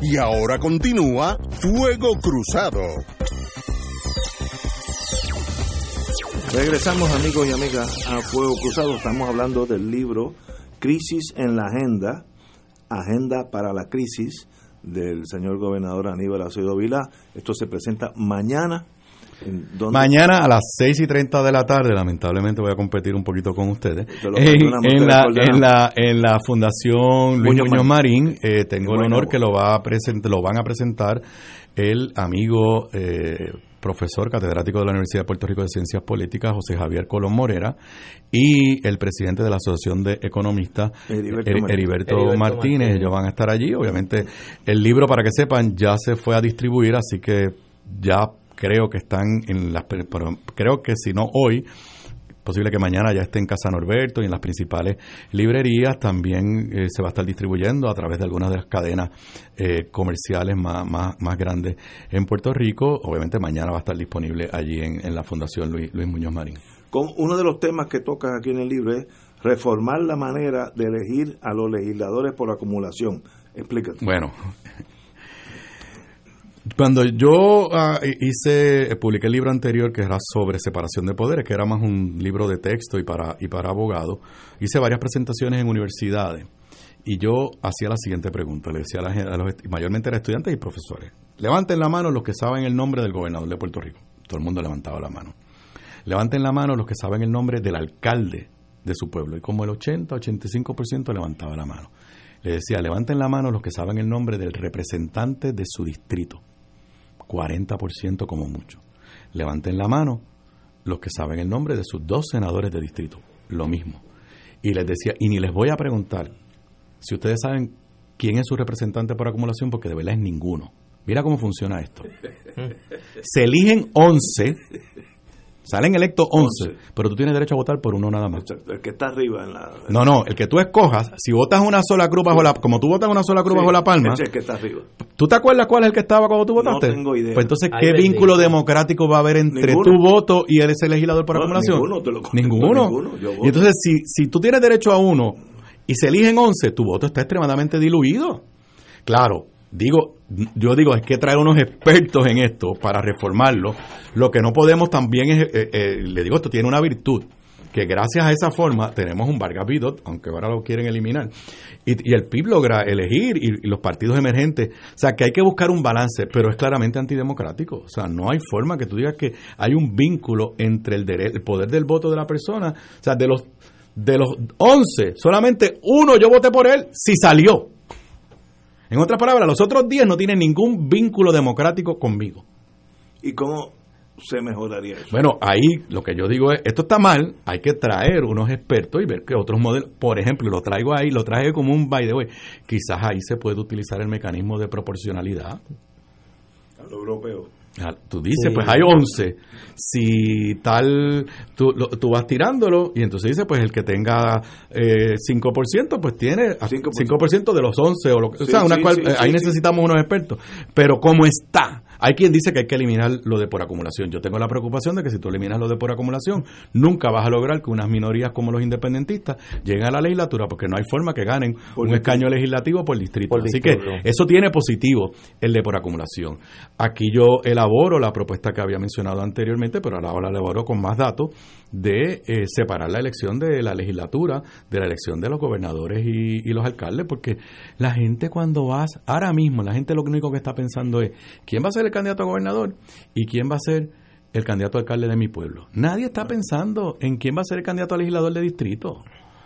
Y ahora continúa Fuego Cruzado. Regresamos amigos y amigas a Fuego Cruzado. Estamos hablando del libro Crisis en la Agenda, Agenda para la Crisis del señor gobernador Aníbal Acevedo Vila. Esto se presenta mañana. Mañana a las 6 y 30 de la tarde, lamentablemente voy a competir un poquito con ustedes, en, la, en, la, en la Fundación Luis Muñoz, Marín, eh, tengo el honor que lo, va a lo van a presentar el amigo eh, profesor catedrático de la Universidad de Puerto Rico de Ciencias Políticas, José Javier Colón Morera, y el presidente de la Asociación de Economistas, Heriberto, Martínez. Ellos van a estar allí. Obviamente, el libro, para que sepan, ya se fue a distribuir, así que ya creo que están en las. Creo que si no hoy posible que mañana ya esté en Casa Norberto y en las principales librerías. También eh, se va a estar distribuyendo a través de algunas de las cadenas eh, comerciales más, más, grandes en Puerto Rico. Obviamente mañana va a estar disponible allí en, la Fundación Luis, Luis Muñoz Marín. Con uno de los temas que tocas aquí en el libro es reformar la manera de elegir a los legisladores por acumulación. Explícate. Bueno, cuando yo ah, hice, publiqué el libro anterior que era sobre separación de poderes, que era más un libro de texto y para, y para abogados, hice varias presentaciones en universidades y yo hacía la siguiente pregunta, le decía a, la, a los, mayormente a estudiantes y profesores, levanten la mano los que saben el nombre del gobernador de Puerto Rico. Todo el mundo levantaba la mano. Levanten la mano los que saben el nombre del alcalde de su pueblo. Y como el 80-85% levantaba la mano. Le decía, levanten la mano los que saben el nombre del representante de su distrito. 40% como mucho. Levanten la mano los que saben el nombre de sus dos senadores de distrito. Lo mismo. Y les decía, y ni les voy a preguntar si ustedes saben quién es su representante por acumulación, porque de verdad es ninguno. Mira cómo funciona esto. Se eligen 11 Salen electos 11, pero tú tienes derecho a votar por uno nada más. El que está arriba en la... No, no, el que tú escojas, si votas una sola cruz bajo la... Como tú votas una sola cruz bajo la palma... el que está arriba. ¿Tú te acuerdas cuál es el que estaba cuando tú votaste? No tengo idea. Pues entonces, ¿qué vínculo democrático va a haber entre tu voto y ese legislador por acumulación? Ninguno, te lo Ninguno. y entonces, si, si tú tienes derecho a uno y se eligen 11, tu voto está extremadamente diluido. Claro, digo, yo digo, es que traer unos expertos en esto para reformarlo. Lo que no podemos también es, eh, eh, le digo, esto tiene una virtud, que gracias a esa forma tenemos un Vargas Vidot, aunque ahora lo quieren eliminar, y, el PIB logra elegir y, los partidos emergentes. O sea, que hay que buscar un balance, pero es claramente antidemocrático. O sea, no hay forma que tú digas que hay un vínculo entre el, el poder del voto de la persona. O sea, de los, de los 11, solamente uno yo voté por él si salió. En otras palabras, los otros 10 no tienen ningún vínculo democrático conmigo. ¿Y cómo se mejoraría eso? Bueno, ahí lo que yo digo es, esto está mal, hay que traer unos expertos y ver que otros modelos, por ejemplo, lo traigo ahí, lo traje como un by the way, quizás ahí se puede utilizar el mecanismo de proporcionalidad. A lo europeo. Ah, tú dices, pues hay 11. Si tal, tú, tú, vas tirándolo y entonces dices, pues el que tenga eh, 5%, pues tiene 5%, de los 11 o lo que sea. Una cual, ahí necesitamos unos expertos. Pero como está hay quien dice que hay que eliminar lo de por acumulación. Yo tengo la preocupación de que si tú eliminas lo de por acumulación, nunca vas a lograr que unas minorías como los independentistas lleguen a la legislatura porque no hay forma que ganen un escaño legislativo por distrito. Así que eso tiene positivo el de por acumulación. Aquí yo elaboro la propuesta que había mencionado anteriormente, pero ahora la elaboro con más datos de eh, separar la elección de la legislatura de la elección de los gobernadores y, los alcaldes, porque la gente cuando vas, ahora mismo, la gente lo único que está pensando es, ¿quién va a ser el candidato a gobernador y quién va a ser el candidato a alcalde de mi pueblo. Nadie está pensando en quién va a ser el candidato a legislador de distrito.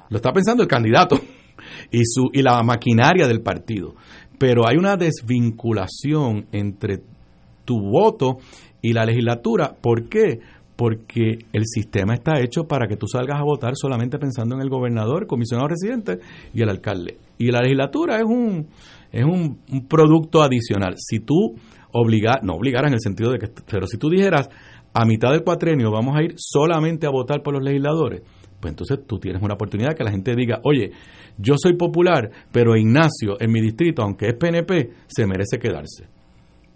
Lo está pensando el candidato y su y la maquinaria del partido. Pero hay una desvinculación entre tu voto y la legislatura. ¿Por qué? Porque el sistema está hecho para que tú salgas a votar solamente pensando en el gobernador, comisionado residente y el alcalde. Y la legislatura es un es un, producto adicional. Si tú obligar, no obligar en el sentido de que, pero si tú dijeras a mitad del cuatrenio vamos a ir solamente a votar por los legisladores, pues entonces tú tienes una oportunidad que la gente diga, oye, yo soy popular, pero Ignacio en mi distrito, aunque es PNP, se merece quedarse.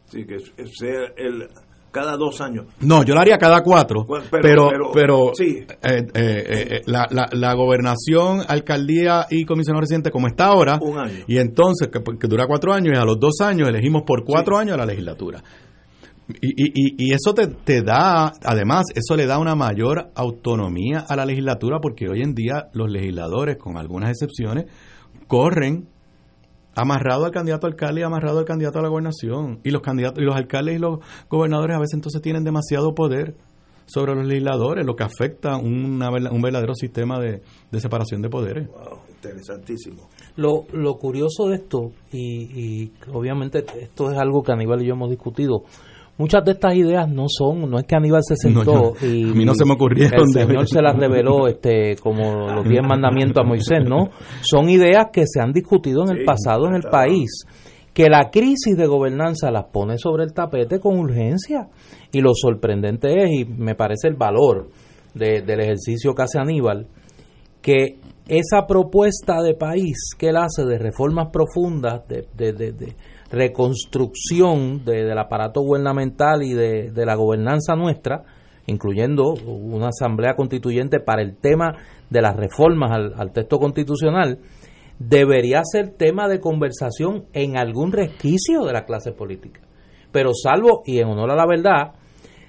Sí, que sea el, cada dos años. No, yo lo haría cada cuatro, pero, pero, sí. Eh, eh, eh, la, la, gobernación, alcaldía y comisión residente como está ahora, Un año. y entonces que, que, dura cuatro años y a los dos años elegimos por cuatro años a la legislatura. Y, y, y, eso te, te da, además, eso le da una mayor autonomía a la legislatura porque hoy en día los legisladores, con algunas excepciones, corren amarrado al candidato alcalde y amarrado al candidato a la gobernación. Y los candidatos y los alcaldes y los gobernadores a veces entonces tienen demasiado poder sobre los legisladores, lo que afecta una, un verdadero sistema de, separación de poderes. Wow, interesantísimo. Lo, lo curioso de esto, y, y obviamente esto es algo que Aníbal y yo hemos discutido, muchas de estas ideas no son, no es que Aníbal se sentó y a mí no se me ocurrieron. El Señor se las reveló este, como los diez mandamientos a Moisés, ¿no? Son ideas que se han discutido en el pasado en el país, que la crisis de gobernanza las pone sobre el tapete con urgencia. Y lo sorprendente es, y me parece el valor del ejercicio que hace Aníbal, que esa propuesta de país que él hace de reformas profundas, de, de, de reconstrucción del aparato gubernamental y de, la gobernanza nuestra, incluyendo una asamblea constituyente para el tema de las reformas al, texto constitucional, debería ser tema de conversación en algún resquicio de la clase política. Pero salvo, y en honor a la verdad,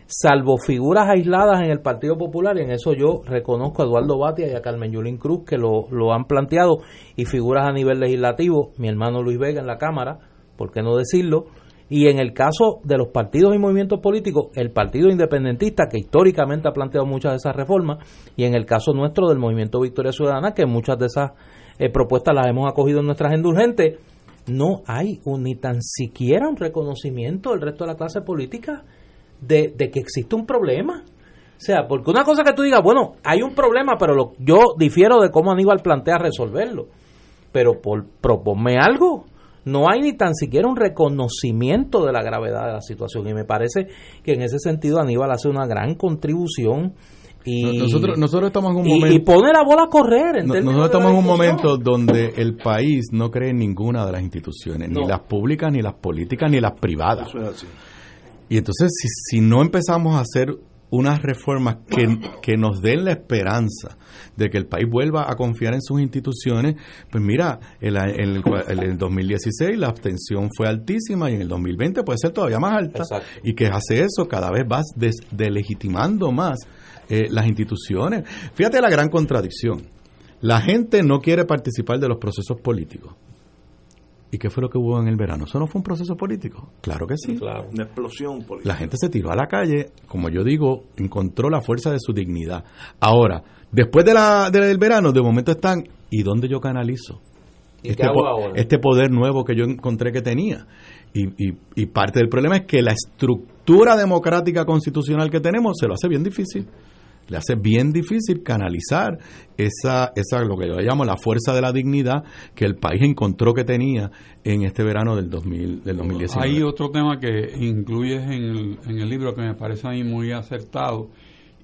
salvo figuras aisladas en el Partido Popular, y en eso yo reconozco a Eduardo Batia y a Carmen Yulín Cruz que lo, lo han planteado, y figuras a nivel legislativo, mi hermano Luis Vega en la Cámara, ¿por qué no decirlo? Y en el caso de los partidos y movimientos políticos, el Partido Independentista, que históricamente ha planteado muchas de esas reformas, y en el caso nuestro del Movimiento Victoria Ciudadana, que muchas de esas eh, propuestas las hemos acogido en nuestra agenda urgente, no hay ni tan siquiera un reconocimiento del resto de la clase política de, que existe un problema. O sea, porque una cosa que tú digas, bueno, hay un problema, pero lo, yo difiero de cómo Aníbal plantea resolverlo. Pero por proponme algo, no hay ni tan siquiera un reconocimiento de la gravedad de la situación. Y me parece que en ese sentido Aníbal hace una gran contribución. Y, nosotros, nosotros estamos en un momento. Y pone la bola a correr. En nosotros estamos en un momento donde el país no cree en ninguna de las instituciones, ni las públicas, ni las políticas, ni las privadas. Y entonces, si, si no empezamos a hacer unas reformas que, que, nos den la esperanza de que el país vuelva a confiar en sus instituciones, pues mira, en, el, el, 2016 la abstención fue altísima y en el 2020 puede ser todavía más alta. Y que hace eso, cada vez vas delegitimando más eh, las instituciones. Fíjate la gran contradicción. La gente no quiere participar de los procesos políticos ¿Y qué fue lo que hubo en el verano? ¿Eso no fue un proceso político? Claro que sí. Claro, una explosión política. La gente se tiró a la calle, como yo digo, encontró la fuerza de su dignidad. Ahora, después de la, del verano, de momento están, ¿y dónde yo canalizo? este, este poder nuevo que yo encontré que tenía. Y, y, y parte del problema es que la estructura democrática constitucional que tenemos se lo hace bien difícil le hace bien difícil canalizar esa, esa lo que yo llamo la fuerza de la dignidad que el país encontró que tenía en este verano del, 2000, del 2019. Hay otro tema que incluyes en el, en el libro que me parece a mí muy acertado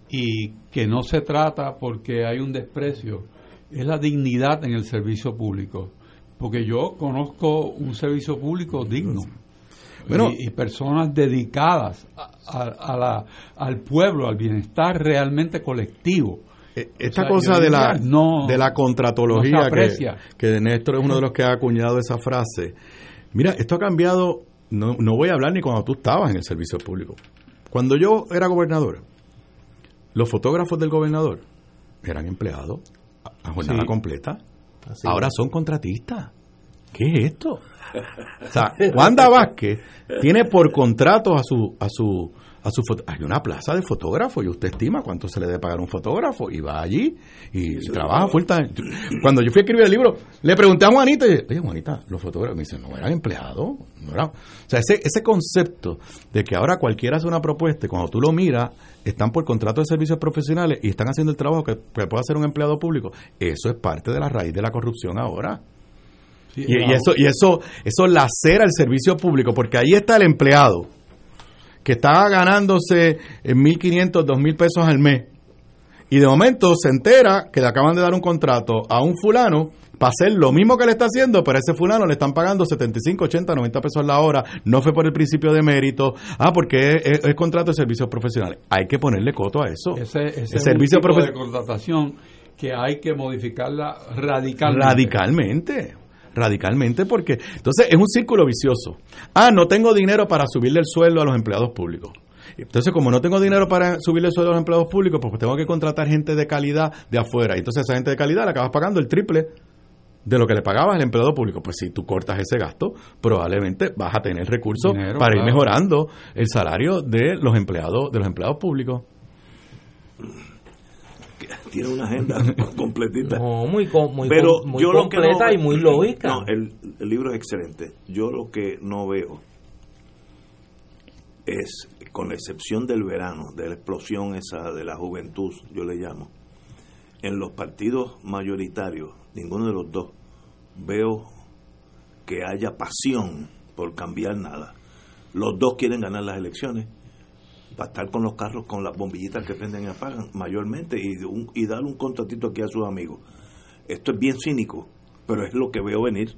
y que no se trata porque hay un desprecio, es la dignidad en el servicio público. Porque yo conozco un servicio público digno y, personas dedicadas a, la, al pueblo, al bienestar realmente colectivo. Eh, esta cosa de la, de la contratología que, que Néstor es uno de los que ha acuñado esa frase. Mira, esto ha cambiado, no, no voy a hablar ni cuando tú estabas en el servicio público. Cuando yo era gobernador, los fotógrafos del gobernador eran empleados a jornada completa. Ahora son contratistas. ¿Qué es esto? O sea, Wanda Vázquez tiene por contrato a su a su a su hay una plaza de fotógrafos y usted estima cuánto se le debe pagar un fotógrafo y va allí y trabaja full time. Cuando yo fui a escribir el libro, le pregunté a Juanita, y, oye Juanita, los fotógrafos me dicen, no eran empleados, no eran. O sea, ese, ese concepto de que ahora cualquiera hace una propuesta y cuando tú lo miras, están por contrato de servicios profesionales y están haciendo el trabajo que, que puede hacer un empleado público, eso es parte de la raíz de la corrupción ahora y, eso, y eso, eso lacera el servicio público, porque ahí está el empleado que está ganándose 1.500, 2.000 pesos al mes. Y de momento se entera que le acaban de dar un contrato a un fulano para hacer lo mismo que le está haciendo, pero a ese fulano le están pagando 75, 80, 90 pesos la hora. No fue por el principio de mérito. Ah, porque es, contrato de servicios profesionales. Hay que ponerle coto a eso. Ese, ese el servicio de contratación que hay que modificarla radicalmente. Radicalmente radicalmente porque entonces es un círculo vicioso. Ah, no tengo dinero para subirle el sueldo a los empleados públicos. Entonces, como no tengo dinero para subirle el sueldo a los empleados públicos, pues tengo que contratar gente de calidad de afuera. Y entonces esa gente de calidad le acabas pagando el triple de lo que le pagabas al empleado público. Pues si tú cortas ese gasto, probablemente vas a tener recursos para ir mejorando el salario de los empleados de los empleados públicos tiene una agenda completita. muy, muy, Pero yo completa y muy lógica. No, el, libro es excelente. Yo lo que no veo es, con la excepción del verano, de la explosión esa de la juventud, yo le llamo, en los partidos mayoritarios, ninguno de los dos, veo que haya pasión por cambiar nada. Los dos quieren ganar las elecciones para estar con los carros con las bombillitas que prenden y apagan mayormente y, y dar un contratito aquí a sus amigos. Esto es bien cínico, pero es lo que veo venir.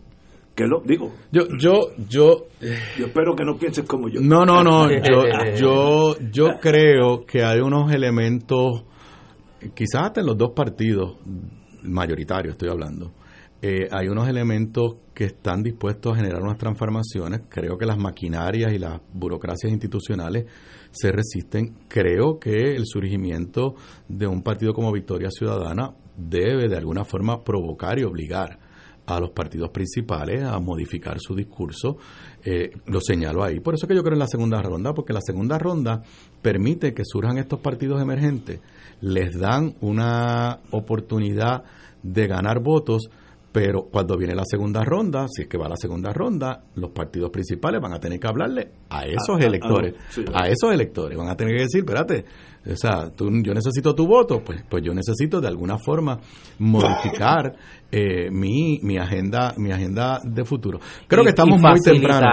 que lo digo? Yo, yo, yo. Yo espero que no pienses como yo. No, no, no. yo, yo, yo creo que hay unos elementos, quizás hasta en los dos partidos mayoritarios estoy hablando, eh, hay unos elementos que están dispuestos a generar unas transformaciones. Creo que las maquinarias y las burocracias institucionales se resisten. Creo que el surgimiento de un partido como Victoria Ciudadana debe de alguna forma provocar y obligar a los partidos principales a modificar su discurso. Eh, lo señalo ahí. Por eso que yo creo en la segunda ronda, porque la segunda ronda permite que surjan estos partidos emergentes, les dan una oportunidad de ganar votos pero cuando viene la segunda ronda, si es que va la segunda ronda, los partidos principales van a tener que hablarle a esos electores, a esos electores, van a tener que decir, espérate, o sea, tú, yo necesito tu voto, pues, pues yo necesito de alguna forma modificar eh, mi, mi agenda mi agenda de futuro. Creo que estamos muy temprano.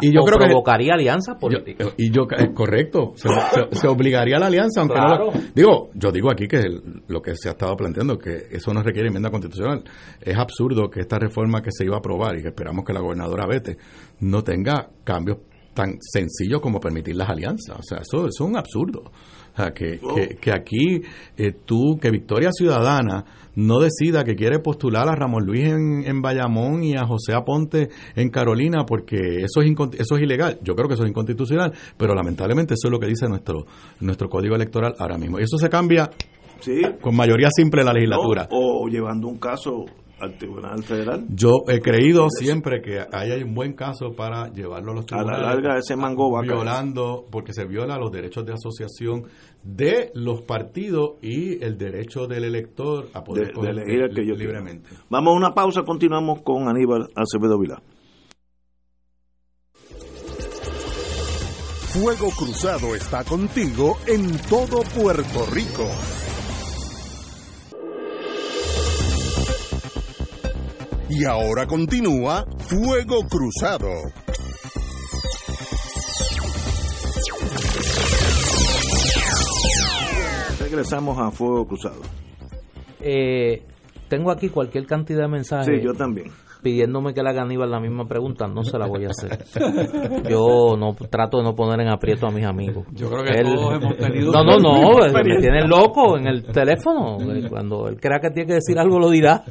Y yo creo provocaría alianzas políticas. y yo, es correcto, se, obligaría a la alianza, aunque no Digo, yo digo aquí que lo que se ha estado planteando, que eso no requiere enmienda constitucional. Es absurdo que esta reforma que se iba a aprobar y que esperamos que la gobernadora vete, no tenga cambios tan sencillos como permitir las alianzas. O sea, eso, es un absurdo. Sea, que, que, aquí eh, tú, que Victoria Ciudadana no decida que quiere postular a Ramón Luis en, en Bayamón y a José Aponte en Carolina porque eso es, eso es ilegal. Yo creo que eso es inconstitucional, pero lamentablemente eso es lo que dice nuestro, nuestro código electoral ahora mismo. Y eso se cambia sí. con mayoría simple en la legislatura. o llevando un caso al Tribunal Federal. Yo he creído siempre que hay un buen caso para llevarlo a los tribunales. A la larga ese mango va Violando, porque se viola los derechos de asociación de los partidos y el derecho del elector a poder elegir el que yo libremente. Vamos a una pausa, continuamos con Aníbal Acevedo Vilá. Fuego Cruzado está contigo en todo Puerto Rico. Y ahora continúa Fuego Cruzado. Regresamos a Fuego Cruzado. Eh, tengo aquí cualquier cantidad de mensajes. Sí, yo también. Pidiéndome que le haga Aníbal la misma pregunta, no se la voy a hacer. Yo no trato de no poner en aprieto a mis amigos. Yo creo que todos hemos tenido. No, no, no, me tiene loco en el teléfono. Cuando él crea que tiene que decir algo, lo dirá.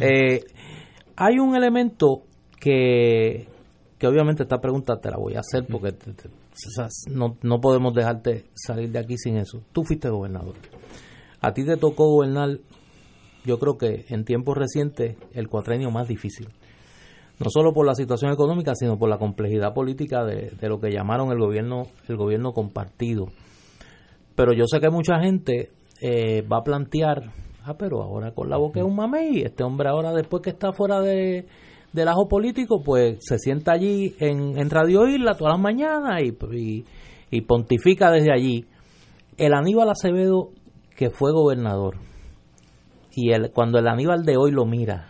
Eh, hay un elemento que, que obviamente esta pregunta te la voy a hacer porque no, no podemos dejarte salir de aquí sin eso. Tú fuiste gobernador. A ti te tocó gobernar, yo creo que en tiempos recientes, el cuatrenio más difícil. No solo por la situación económica, sino por la complejidad política de, de lo que llamaron el gobierno, el gobierno compartido. Pero yo sé que mucha gente eh, va a plantear Ah, pero ahora con la boca es un mamey. Este hombre ahora, después que está fuera de, del ajo político, pues se sienta allí en, en Radio Isla todas las mañanas y, y, pontifica desde allí. El Aníbal Acevedo, que fue gobernador, y el, cuando el Aníbal de hoy lo mira,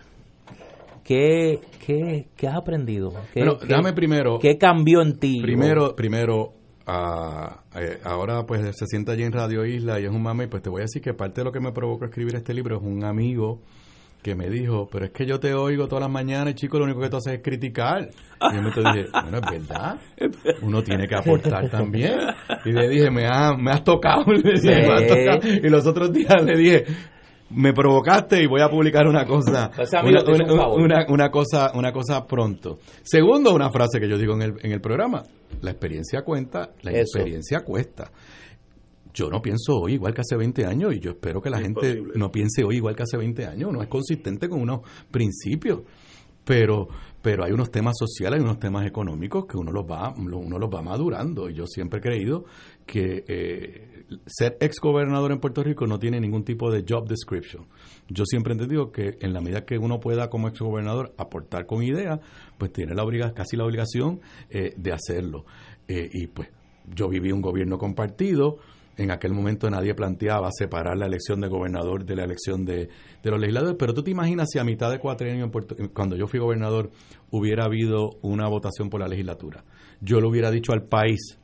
¿qué, qué, qué has aprendido? ¿Qué, déjame primero. ¿Qué cambió en ti? Primero, primero eh, ahora pues se sienta allí en Radio Isla y es un mame, pues te voy a decir que parte de lo que me provocó escribir este libro es un amigo que me dijo, pero es que yo te oigo todas las mañanas, chico, lo único que tú haces es criticar. Y yo me dije, bueno, es verdad, uno tiene que aportar también. Y le dije, me, me has tocado. Y los otros días le dije, me provocaste y voy a publicar una cosa. Una, una, cosa una cosa pronto. Segundo una frase que yo digo en el, en el programa. La experiencia cuenta la experiencia cuesta. Yo no pienso hoy igual que hace 20 años y yo espero que la gente no piense hoy igual que hace 20 años. No es consistente con unos principios. Pero pero hay unos temas sociales hay unos temas económicos que uno los va uno los va madurando. Y yo siempre he creído que eh, ser ex gobernador en Puerto Rico no tiene ningún tipo de job description. Yo siempre he entendido que en la medida que uno pueda como ex gobernador aportar con ideas, pues tiene la obliga, casi la obligación eh, de hacerlo. Eh, y pues yo viví un gobierno compartido. En aquel momento nadie planteaba separar la elección de gobernador de la elección de, de los legisladores, pero tú te imaginas si a mitad de cuatro años, en Puerto, cuando yo fui gobernador, hubiera habido una votación por la legislatura. Yo le hubiera dicho al país,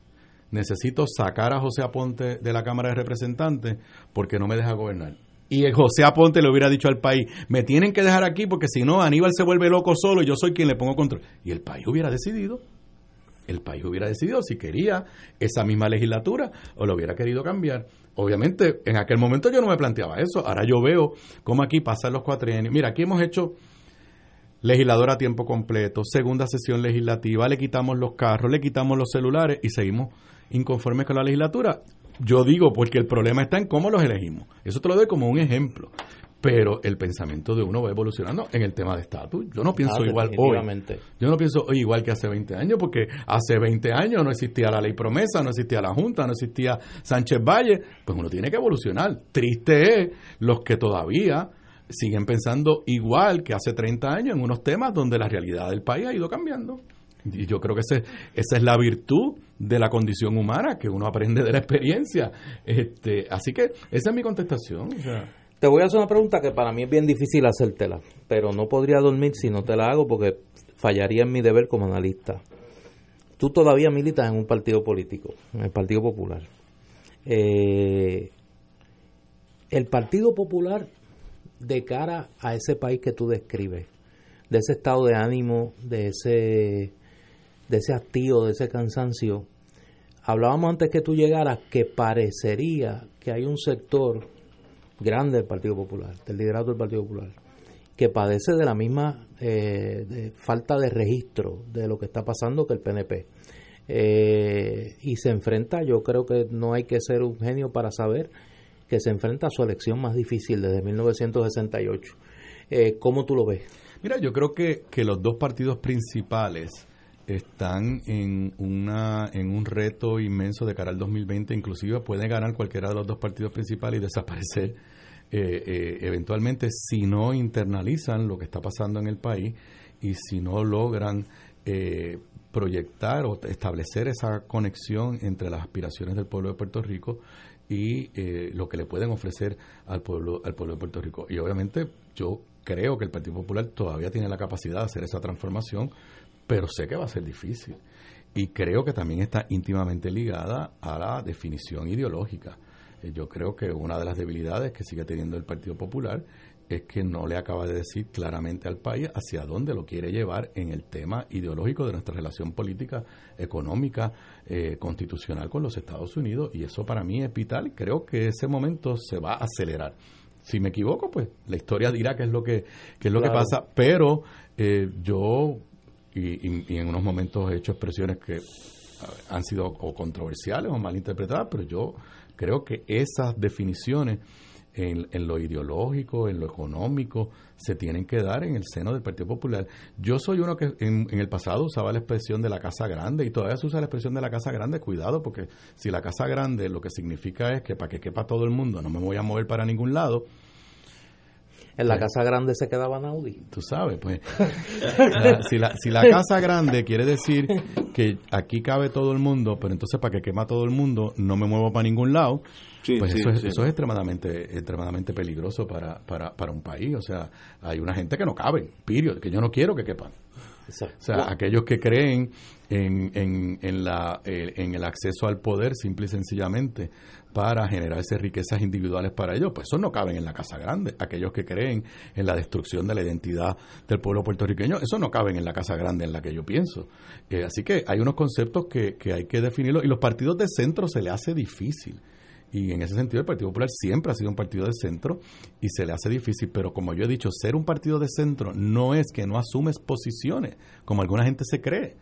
necesito sacar a José Aponte de la Cámara de Representantes porque no me deja gobernar. Y José Aponte le hubiera dicho al país, me tienen que dejar aquí porque si no, Aníbal se vuelve loco solo y yo soy quien le pongo control. Y el país hubiera decidido, el país hubiera decidido si quería esa misma legislatura o lo hubiera querido cambiar. Obviamente, en aquel momento yo no me planteaba eso. Ahora yo veo cómo aquí pasan los cuatro años. Mira, aquí hemos hecho legislador a tiempo completo, segunda sesión legislativa, le quitamos los carros, le quitamos los celulares y seguimos inconformes con la legislatura. Yo digo porque el problema está en cómo los elegimos. Eso te lo doy como un ejemplo. pero el pensamiento de uno va evolucionando en el tema de estatus. Yo no pienso ah, igual hoy. Yo no pienso hoy igual que hace 20 años, porque hace 20 años no existía la ley promesa, no existía la Junta, no existía Sánchez Valle. Pues uno tiene que evolucionar. Triste es los que todavía siguen pensando igual que hace 30 años en unos temas donde la realidad del país ha ido cambiando. Y yo creo que ese, esa es la virtud de la condición humana, que uno aprende de la experiencia. Este, así que esa es mi contestación. Te voy a hacer una pregunta que para mí es bien difícil hacértela, pero no podría dormir si no te la hago porque fallaría en mi deber como analista. Tú todavía militas en un partido político, en el Partido Popular. Eh, el Partido Popular, de cara a ese país que tú describes, de ese estado de ánimo, de ese de ese hastío, de ese cansancio. Hablábamos antes que tú llegaras que parecería que hay un sector grande del Partido Popular, del liderato del Partido Popular, que padece de la misma eh, falta de registro de lo que está pasando que el PNP. Eh, y se enfrenta, yo creo que no hay que ser un genio para saber que se enfrenta a su elección más difícil desde 1968. Eh, ¿Cómo tú lo ves? Mira, yo creo que, que los dos partidos principales están en, una, en un reto inmenso de cara al 2020, inclusive pueden ganar cualquiera de los dos partidos principales y desaparecer eh, eh, eventualmente si no internalizan lo que está pasando en el país y si no logran eh, proyectar o establecer esa conexión entre las aspiraciones del pueblo de Puerto Rico y lo que le pueden ofrecer al pueblo al pueblo de Puerto Rico. Y obviamente yo creo que el Partido Popular todavía tiene la capacidad de hacer esa transformación pero sé que va a ser difícil. Y creo que también está íntimamente ligada a la definición ideológica. Eh, yo creo que una de las debilidades que sigue teniendo el Partido Popular es que no le acaba de decir claramente al país hacia dónde lo quiere llevar en el tema ideológico de nuestra relación política, económica, eh, constitucional con los Estados Unidos. Y eso para mí es vital. Creo que ese momento se va a acelerar. Si me equivoco, pues la historia dirá qué es lo que, qué es lo que pasa. Pero eh, yo y, en unos momentos he hecho expresiones que han sido o controversiales o malinterpretadas, pero yo creo que esas definiciones en, lo ideológico, en lo económico, se tienen que dar en el seno del Partido Popular. Yo soy uno que en, en, el pasado usaba la expresión de la casa grande y todavía se usa la expresión de la casa grande. Cuidado, porque si la casa grande lo que significa es que para que quepa todo el mundo no me voy a mover para ningún lado, en la casa grande se quedaba Naudi. Tú sabes, pues. si, la, si la casa grande quiere decir que aquí cabe todo el mundo, pero entonces para que quema todo el mundo no me muevo para ningún lado, pues eso, es, eso es extremadamente extremadamente peligroso para, para, para un país. O sea, hay una gente que no cabe, pirio, que yo no quiero que quepan. O sea, aquellos que creen en, en, en, la, eh, en el acceso al poder simple y sencillamente para generarse riquezas individuales para ellos, pues eso no caben en la casa grande. Aquellos que creen en la destrucción de la identidad del pueblo puertorriqueño, eso no caben en la casa grande en la que yo pienso. Eh, así que hay unos conceptos que, que hay que definirlos y los partidos de centro se le hace difícil. Y en ese sentido el Partido Popular siempre ha sido un partido de centro y se le hace difícil, pero como yo he dicho, ser un partido de centro no es que no asumes posiciones, como alguna gente se cree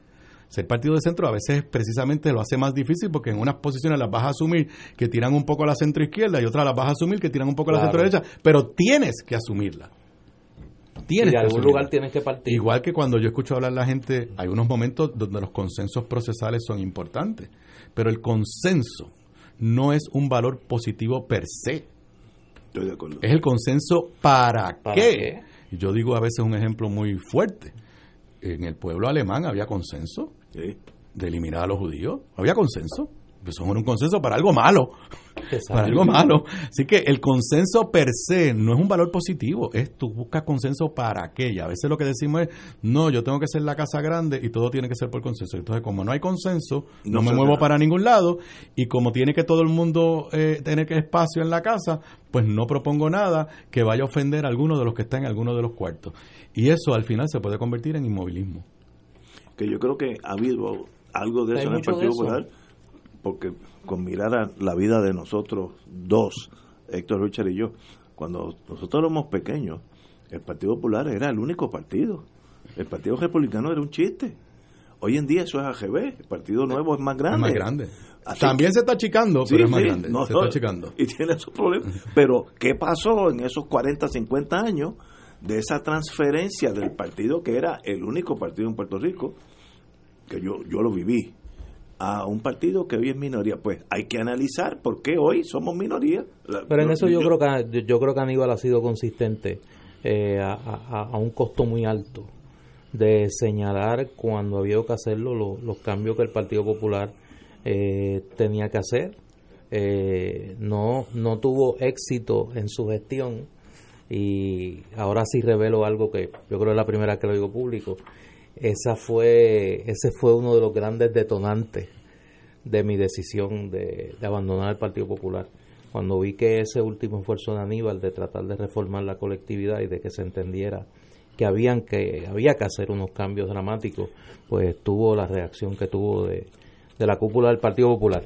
ser partido de centro a veces precisamente lo hace más difícil porque en unas posiciones las vas a asumir que tiran un poco a la centro izquierda y otras las vas a asumir que tiran un poco a la centro derecha, pero tienes que asumirla. Tienes y de algún lugar tienes que partir. Igual que cuando yo escucho hablar a la gente, hay unos momentos donde los consensos procesales son importantes, pero el consenso no es un valor positivo per se. Estoy de acuerdo. Es el consenso para, qué. Y yo digo a veces un ejemplo muy fuerte. En el pueblo alemán había consenso de eliminar a los judíos. Había consenso. Pues son un consenso para algo malo. Para algo malo. Así que el consenso per se no es un valor positivo, es tú buscas consenso para. Y a veces lo que decimos es, no, yo tengo que ser la casa grande y todo tiene que ser por consenso. Entonces, como no hay consenso, no, me muevo para ningún lado y como tiene que todo el mundo eh, tener espacio en la casa, pues no propongo nada que vaya a ofender a alguno de los que están en alguno de los cuartos. Y eso al final se puede convertir en inmovilismo. Que yo creo que ha habido algo de eso en el Partido Popular porque con mirar a la vida de nosotros dos, Héctor Richard y yo, cuando nosotros éramos pequeños, el Partido Popular era el único partido. El Partido Republicano era un chiste. Hoy en día eso es AGB, el Partido Nuevo es más grande. más grande. También se está achicando, pero es más grande. se está achicando. Y tiene esos problemas. Pero, ¿qué pasó en esos 40, 50 años de esa transferencia del partido que era el único partido en Puerto Rico, que yo, yo lo viví, a un partido que hoy es minoría? Pues hay que analizar por qué hoy somos minoría. Pero en eso yo, creo que yo creo que Aníbal ha sido consistente eh, a, un costo muy alto de señalar cuando había que hacerlo los cambios que el Partido Popular eh, tenía que hacer. Eh, no, no tuvo éxito en su gestión y ahora sí revelo algo que yo creo es la primera que lo digo público. Esa fue, ese fue uno de los grandes detonantes de mi decisión de, abandonar el Partido Popular. Cuando vi que ese último esfuerzo de Aníbal de tratar de reformar la colectividad y de que se entendiera que habían que había que hacer unos cambios dramáticos, pues tuvo la reacción que tuvo de, de la cúpula del Partido Popular.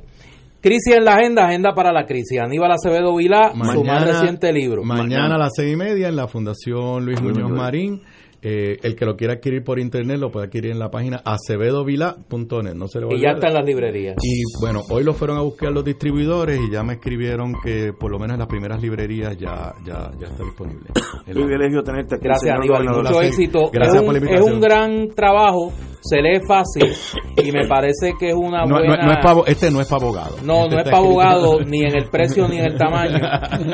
Crisis en la agenda, agenda para la crisis. Aníbal Acevedo Vilá, su más reciente libro. Mañana, a las seis y media en la Fundación Luis Muñoz Marín. Eh, el que lo quiera adquirir por internet lo puede adquirir en la página acevedovila.net. No se le y ya está en las librerías. Y bueno, hoy lo fueron a buscar los distribuidores y ya me escribieron que por lo menos en las primeras librerías ya, ya, ya está disponible. Privilegio tenerte aquí. Gracias, Aníbal. Mucho éxito. Gracias por la invitación. es un gran trabajo se lee fácil y me parece que es una buena... No, es para, este no es para abogado. No, este no es para abogado ni en el precio ni en el tamaño.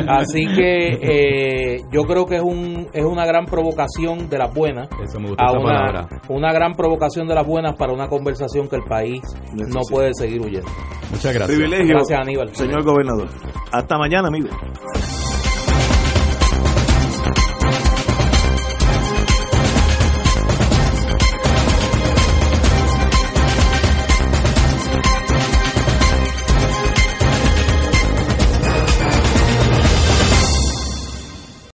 Así que eh, yo creo que es un es una gran provocación de las buenas. Eso me gusta a una, una gran provocación de las buenas para una conversación que el país no puede seguir huyendo. Muchas gracias. Privilegio. Gracias, Aníbal. Señor gobernador. Hasta mañana, amigo.